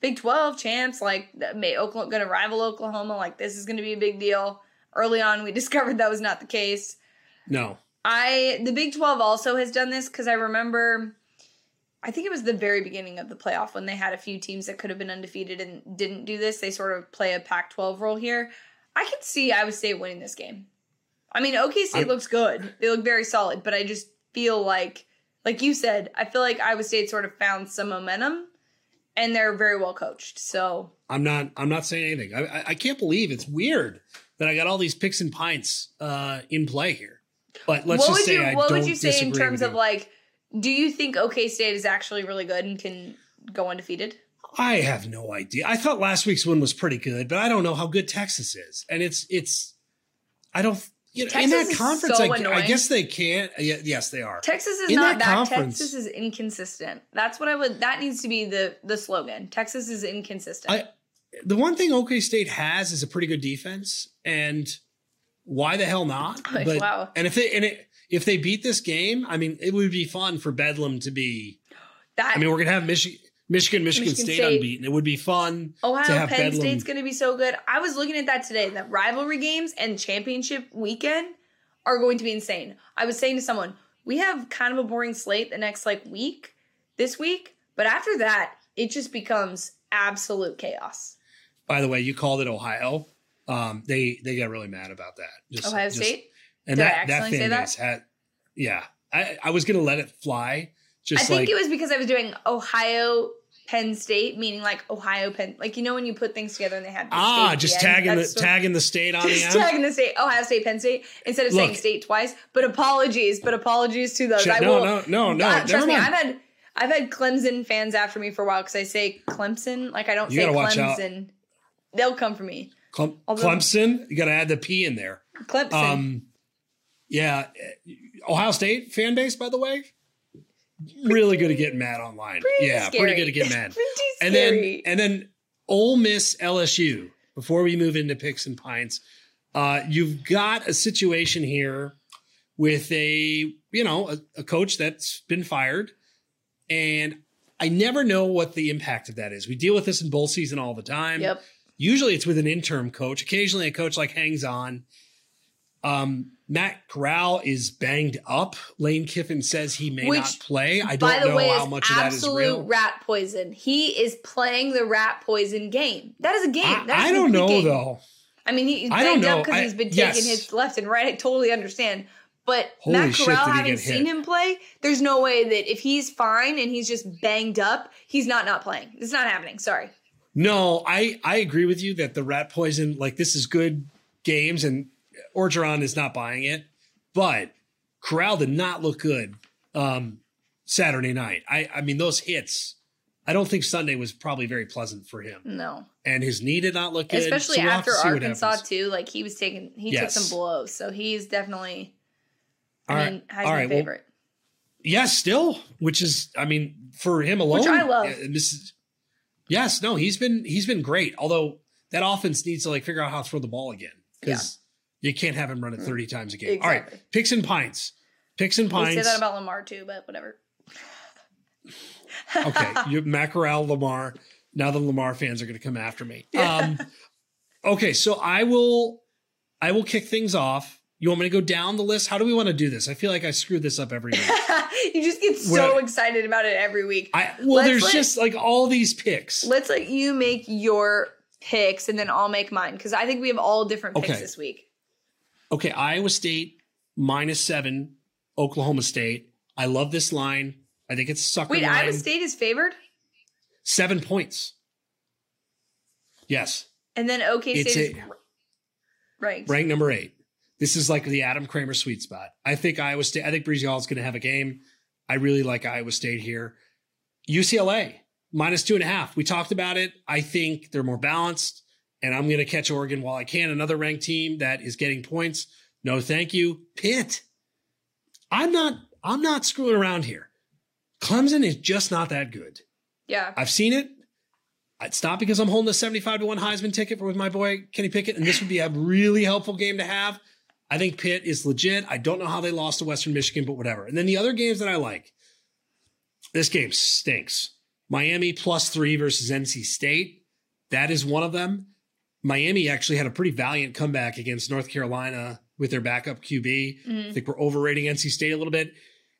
Big Twelve champs, like may Oklahoma gonna rival Oklahoma, like this is gonna be a big deal. Early on, we discovered that was not the case.
No,
I the Big 12 also has done this because I remember I think it was the very beginning of the playoff when they had a few teams that could have been undefeated and didn't do this. They sort of play a Pac 12 role here. I could see Iowa State winning this game. I mean, OK State
I'm-
looks good. They look very solid, but I just feel like, like you said, I feel like Iowa State sort of found some momentum and they're very well coached. So
I'm not. I'm not saying anything. I, I, I can't believe it's weird that I got all these picks and pints uh, in play here. But let's
what
just
would
say
you
I
what would you say in terms of
you.
like do you think OK State is actually really good and can go undefeated?
I have no idea. I thought last week's one was pretty good, but I don't know how good Texas is, and it's it's. I don't. You know, in that conference,
so
I, I guess they can't. Uh, yeah, yes, they are.
Texas is
In
not
that conference-
Texas is inconsistent. That's what I would. That needs to be the the slogan. Texas is inconsistent.
I- the one thing OK State has is a pretty good defense, and why the hell not?
Like,
But
wow.
and if they and it, if they beat this game, I mean, it would be fun for Bedlam to be.
that
I mean, we're gonna have Michigan, Michigan, Michigan,
Michigan
State,
State.
unbeaten. It would be fun to
Ohio
have
Penn
Bedlam.
State's going to be so good. I was looking at that today. That rivalry games and championship weekend are going to be insane. I was saying to someone, we have kind of a boring slate the next like week, this week, but after that, it just becomes absolute chaos.
By the way, you called it Ohio. Um, they they got really mad about that. Just,
Ohio
just-
State.
and
Did I
that that
accidentally say
fan
that?
base had. Yeah, I I was gonna let it fly. Just
I think
like
it was because I was doing Ohio Penn State, meaning like Ohio Penn, like you know when you put things together and they had the
ah, just
the
tagging the
That's sort of-
tagging the state on the
just
end.
tagging the state, Ohio State, Penn State, instead of saying state twice. But apologies, but apologies to those.
Shit,
I
no,
will,
no, no, no,
Uh, trust me. I've had I've had Clemson fans after me for a while because I say Clemson, like I don't
You
say
gotta watch out.
Clemson. They'll come for me. Although-
Clemson, you got to add the P in there.
Clemson.
Um, yeah, Ohio State fan base, by the way, really good at getting mad online.
pretty
yeah,
scary.
pretty good at getting mad. and then and then Ole Miss LSU. Before we move into picks and pints, uh, you've got a situation here with a you know a, a coach that's been fired, and I never know what the impact of that is. We deal with this in bowl season all the time.
yep.
Usually it's with an interim coach. Occasionally a coach like hangs on. Um, Matt Corral is banged up. Lane Kiffin says he may
Which,
not play. I
By
don't
the
know
way,
how much of that is real.
rat poison. He is playing the rat poison game. That is a game.
I,
That is
I
a
don't know
game.
though.
I mean, he's
I don't
banged up because he's been taking
yes.
hits left and right. I totally understand. But
Holy
Matt Corral, having seen him play, there's no way that if he's fine and he's just banged up, he's not not playing. It's not happening. Sorry.
No, I I agree with you that the rat poison like this is good games and Orgeron is not buying it, but Corral did not look good um, Saturday night. I I mean those hits. I don't think Sunday was probably very pleasant for him,
No.
and his knee did not look good.
Especially
so we'll
after
to see what
Arkansas too. Like he was taking he
Yes.
took some blows. So he's definitely I mean,
right,
Heisman
all right. Well,
favorite.
yes, still, which is I mean for him alone,
Which I love.
uh, This is, yes, no, he's been he's been great. Although that offense needs to like figure out how to throw the ball again because you can't have him run it thirty times a game. All
Exactly.
right, picks and pints, picks and
we say that about Lamar too, but whatever.
okay, you Matt Corral, Lamar. Now the Lamar fans are going to come after me.
Yeah.
Um, okay, so I will, I will kick things off. You want me to go down the list? How do we want to do this? I feel like I screw this up every week.
you just get so
What?
excited about it every week.
I well,
Let's
there's
let-
just like all these picks.
Let's let you make your picks and then I'll make mine because I think we have all different picks
Okay.
this week.
Okay, Iowa State minus seven, Oklahoma State. I love this line. I think it's sucker
Wait,
line.
Iowa State is favored,
Seven points. Yes,
and then OK State is
a-
ranked.
ranked number eight. This is like the Adam Kramer sweet spot. I think Iowa State. I think Breezy Hall is going to have a game. I really like Iowa State here. UCLA minus two and a half. We talked about it. I think they're more balanced, and I'm going to catch Oregon while I can. Another ranked team that is getting points. No, thank you. Pitt. I'm not. I'm not screwing around here. Clemson is just not that good.
Yeah,
I've seen it. It's not because I'm holding a 75 to 1 Heisman ticket for with my boy Kenny Pickett, and this would be a really helpful game to have. I think Pitt is legit. I don't know how they lost to Western Michigan, but whatever. And then the other games that I like. This game stinks. Miami plus three versus NC State. That is one of them. Miami actually had a pretty valiant comeback against North Carolina with their backup QB. I
Mhm.
think we're overrating NC State a little bit.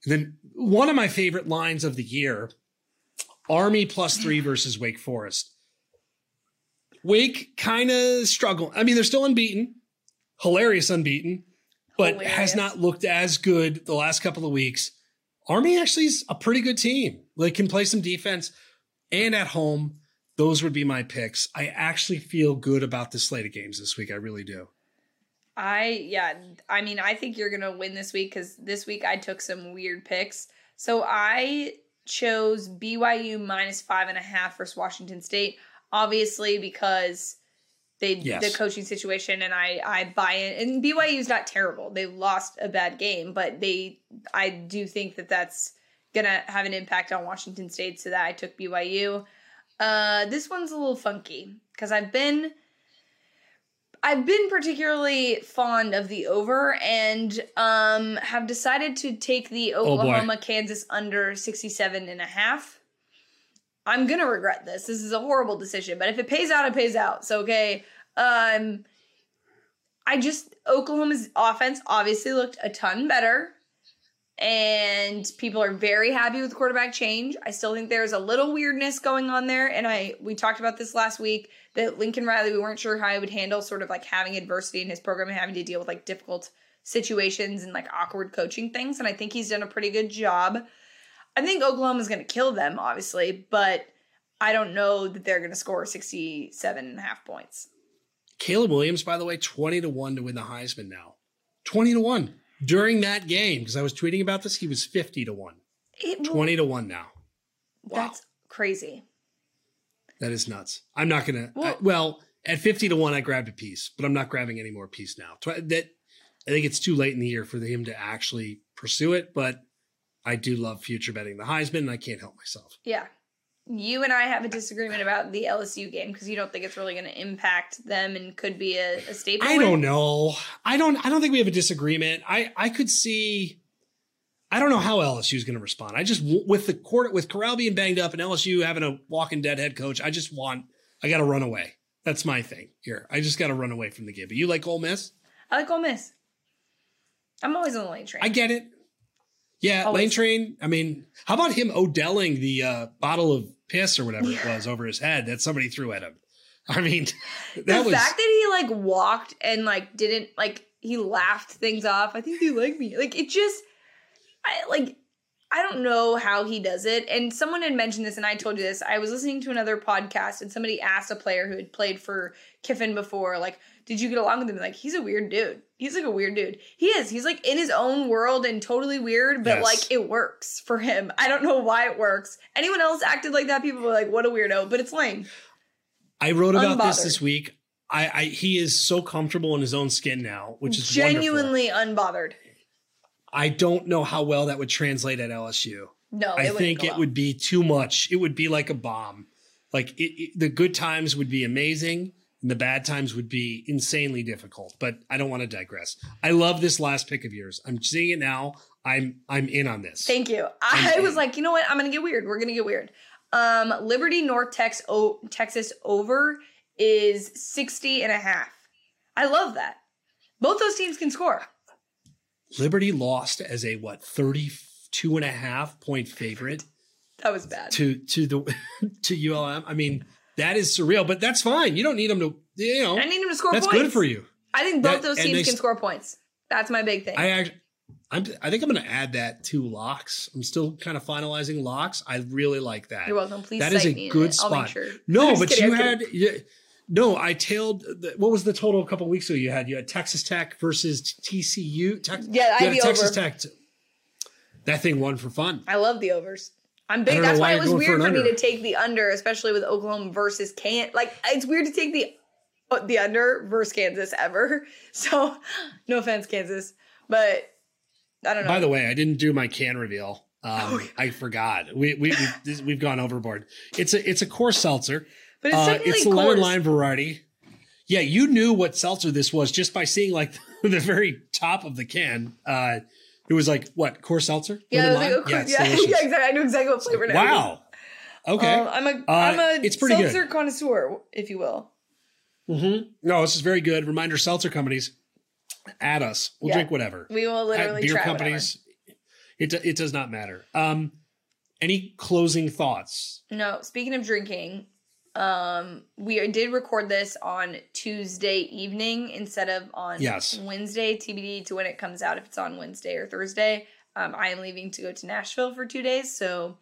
And then one of my favorite lines of the year Army plus three versus Wake Forest. Wake kind of struggle. I mean, they're still unbeaten, hilarious unbeaten, but
Hilarious.
has not looked as good the last couple of weeks. Army actually is a pretty good team. They can play some defense and at home. Those would be my picks. I actually feel good about the slate of games this week. I really do.
I yeah, I mean, I think you're gonna win this week because this week I took some weird picks. So I chose BYU minus five and a half versus Washington State, obviously because they
Yes.
the coaching situation, and I I buy it. And BYU's not terrible; they lost a bad game, but they I do think that that's gonna have an impact on Washington State, so that I took BYU. Uh, this one's a little funky because I've been. I've been particularly fond of the over and um, have decided to take the
Oh.
Oklahoma Kansas under 67 and a half. I'm to regret this. This is a horrible decision, but if it pays out, it pays out. So, okay. Um, I just, Oklahoma's offense obviously looked a ton better. And people are very happy with quarterback change. I still think there's a little weirdness going on there. And I we talked about this last week that Lincoln Riley, we weren't sure how he would handle sort of like having adversity in his program and having to deal with like difficult situations and like awkward coaching things. And I think he's done a pretty good job. I think Oklahoma's going to kill them, obviously, but I don't know that they're going to score 67 and a half points.
Caleb Williams, by the way, 20 to 1 to win the Heisman now. 20 to 1 during that game, because I was tweeting about this, he was 50 to 1.
It,
20 to 1 now. Wow.
That's crazy.
That is nuts. I'm not going to,
Well-
well, at 50 to 1, I grabbed a piece, but I'm not grabbing any more piece now. That I think it's too late in the year for him to actually pursue it, but I do love future betting the Heisman, and I can't help myself.
Yeah. You and I have a disagreement about the LSU game because you don't think it's really going to impact them and could be a, a staple.
I
win.
don't know. I don't. I don't think we have a disagreement. I I could see. I don't know how LSU is going to respond. I just with the court with Corral being banged up and LSU having a walking dead head coach. I just want. I got to run away. That's my thing here. I just got to run away from the game. But you like Ole Miss?
I like Ole Miss. I'm always on the lane train.
I get it. Yeah,
Always.
lane train. I mean, how about him Odelling the uh, bottle of piss or whatever it was over his head that somebody threw at him? I mean,
the
that was
fact that he like walked and like didn't like he laughed things off. I think they like me. Like it just, I like. I don't know how he does it. And someone had mentioned this, and I told you this. I was listening to another podcast, and somebody asked a player who had played for Kiffin before, like, "Did you get along with him?" Like, he's a weird dude. He's like a weird dude. He is. He's like in his own world and totally weird, but
Yes.
like it works for him. I don't know why it works. Anyone else acted like that, people were like, "What a weirdo," but it's lame.
I wrote about this
Unbothered.
this week. I, I he is so comfortable in his own skin now, which is wonderful.
genuinely unbothered.
I don't know how well that would translate at LSU.
No,
I think it
well.
would be too much. It would be like a bomb. Like it, it- the good times would be amazing, and the bad times would be insanely difficult. But I don't want to digress. I love this last pick of yours. I'm seeing it now. I'm I'm in on this.
Thank you. I
I'm
was
in.
like, you know what? I'm gonna get weird. We're gonna get weird. Um, Liberty North Tex o- Texas over is 60 and a half. I love that. Both those teams can score.
Liberty lost as a what 32 and a half point favorite
That was bad.
to to the to ULM. I mean, that is surreal, but that's fine. You don't need them to you know.
I need them to score
That's
points.
good for you.
I think both
That-
those teams
they
can score points. That's my big thing.
I actually I'm, I think I'm going to add that to locks. I'm still kind of finalizing locks. I really like that.
You're welcome. Please
That is a good
it. I'll make
spot.
sure.
No, but
kidding,
you had yeah, no. I tailed. The, what was the total a couple weeks ago? You had you had Texas Tech versus TCU. Tex,
Yeah, I
you
the
Texas
over.
Tech. That thing won for fun.
I love the overs. I'm big. That's
why
why it was
going for
weird for, me to take the under, especially with Oklahoma versus Can. Like it's weird to take the the under versus Kansas ever. So, no offense, Kansas, but I don't know.
By the way, I didn't do my can reveal. Um,
Oh.
I forgot. We we we've, we've gone overboard. It's a it's a core seltzer.
but it's
Uh, it's the lemon lime variety. Yeah, you knew what seltzer this was just by seeing like the very top of the can. Uh, it was like what core seltzer?
Yeah, it was like, oh,
it's
yeah, yeah, exactly. I knew exactly what flavor.
Wow. Okay.
Um, I'm a
Uh,
am a
it's pretty good.
seltzer connoisseur, if you will.
Mm-hmm. No, this is very good. Reminder: seltzer companies, add us. We'll
Yeah.
drink whatever.
We will
At
literally
beer companies, it it does not matter. Um, any closing thoughts?
No, speaking of drinking, um, we did record this on Tuesday evening instead of on
Yes.
Wednesday. TBD to when it comes out if it's on Wednesday or Thursday. Um, I am leaving to go to Nashville for two days, so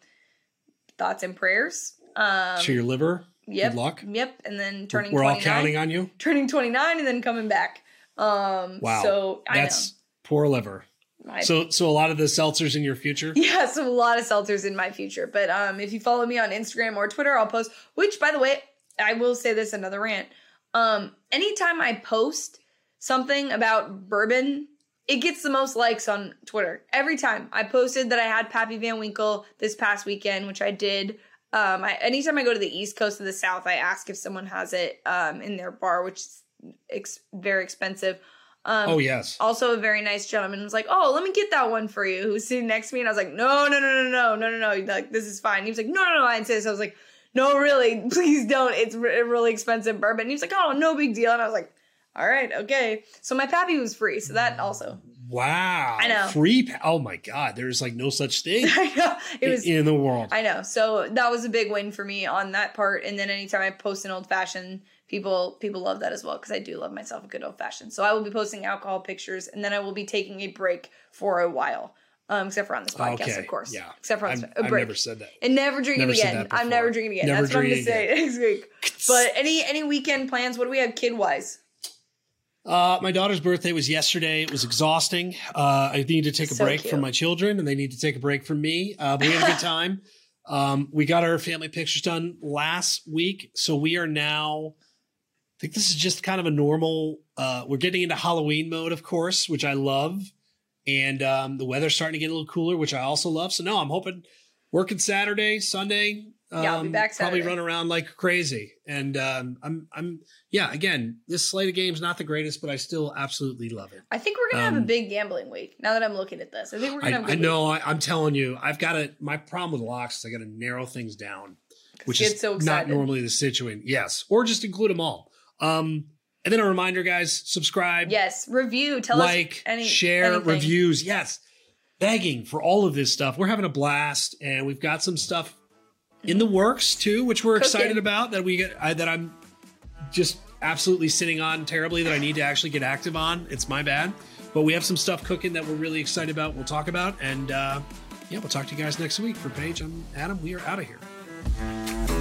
thoughts and prayers. Um,
to your liver.
yep,
Good luck.
Yep, and then turning.
We're all counting on you.
turning 29 and then coming back. Um,
Wow.
So I
That's poor liver.
I,
So so a lot of the seltzers in your future.
yeah, so a lot of seltzers in my future. But um, if you follow me on Instagram or Twitter, I'll post. Which, by the way, I will say this another rant. Um, anytime I post something about bourbon, it gets the most likes on Twitter. Every time I posted that I had Pappy Van Winkle this past weekend, which I did. Um, I, anytime I go to the East Coast of the South, I ask if someone has it um, in their bar, which is ex- very expensive. Um,
Oh yes.
also a very nice gentleman was like, "Oh, let me get that one for you." Who was sitting next to me, and I was like, "No, no, no, no, no, no, no, no. Like this is fine." He was like, "No, no, no." I insist. I was like, "No, really, please don't. It's re- really expensive bourbon." And he was like, "Oh, no big deal." And I was like, "All right, okay." So my pappy was free, so that also.
Wow.
I know.
Free. Pa- oh my God. There's like no such thing
I know it was.
in the world.
I know. So that was a big win for me on that part. And then anytime I post an old fashioned, people people love that as well because I do love myself a good old fashioned. So I will be posting alcohol pictures, and then I will be taking a break for a while. Um, except for on this podcast,
okay.
of course.
Yeah.
Except for on this, a
I've never said that.
and never drinking again. I'm never drinking again.
Never
That's what I'm gonna say next week. But any any weekend plans? What do we have kid wise?
Uh, my daughter's birthday was yesterday. It was exhausting. Uh, I need to take a
So
break
cute.
from my children, and they need to take a break from me. Uh, but we had a good time. Um, we got our family pictures done last week, so we are now. I think this is just kind of a normal. Uh, we're getting into Halloween mode, of course, which I love, and um, the weather's starting to get a little cooler, which I also love. So no, I'm hoping working Saturday, Sunday. Um,
Yeah, I'll be back
Probably run around like crazy, and um, I'm I'm yeah. Again, this slate of games not the greatest, but I still absolutely love it.
I think we're gonna have
Um,
a big gambling week. Now that I'm looking at this, I think we're
I,
gonna have. a
I
good
know. I, I'm telling you, I've got to. My problem with locks is I got to narrow things down, which is
so
not normally the situation. Yes, or just include them all. Um, and then a reminder, guys: subscribe,
Yes, review. Tell
like,
us any
share,
anything.
reviews. Yes, begging for all of this stuff. We're having a blast, and we've got some stuff in the works too, which we're
Cooking.
excited about. That we get I, that I'm just absolutely sitting on terribly. That I need to actually get active on. It's my bad, but we have some stuff cooking that we're really excited about. We'll talk about, and uh, yeah, we'll talk to you guys next week. For Paige, I'm Adam. We are out of here.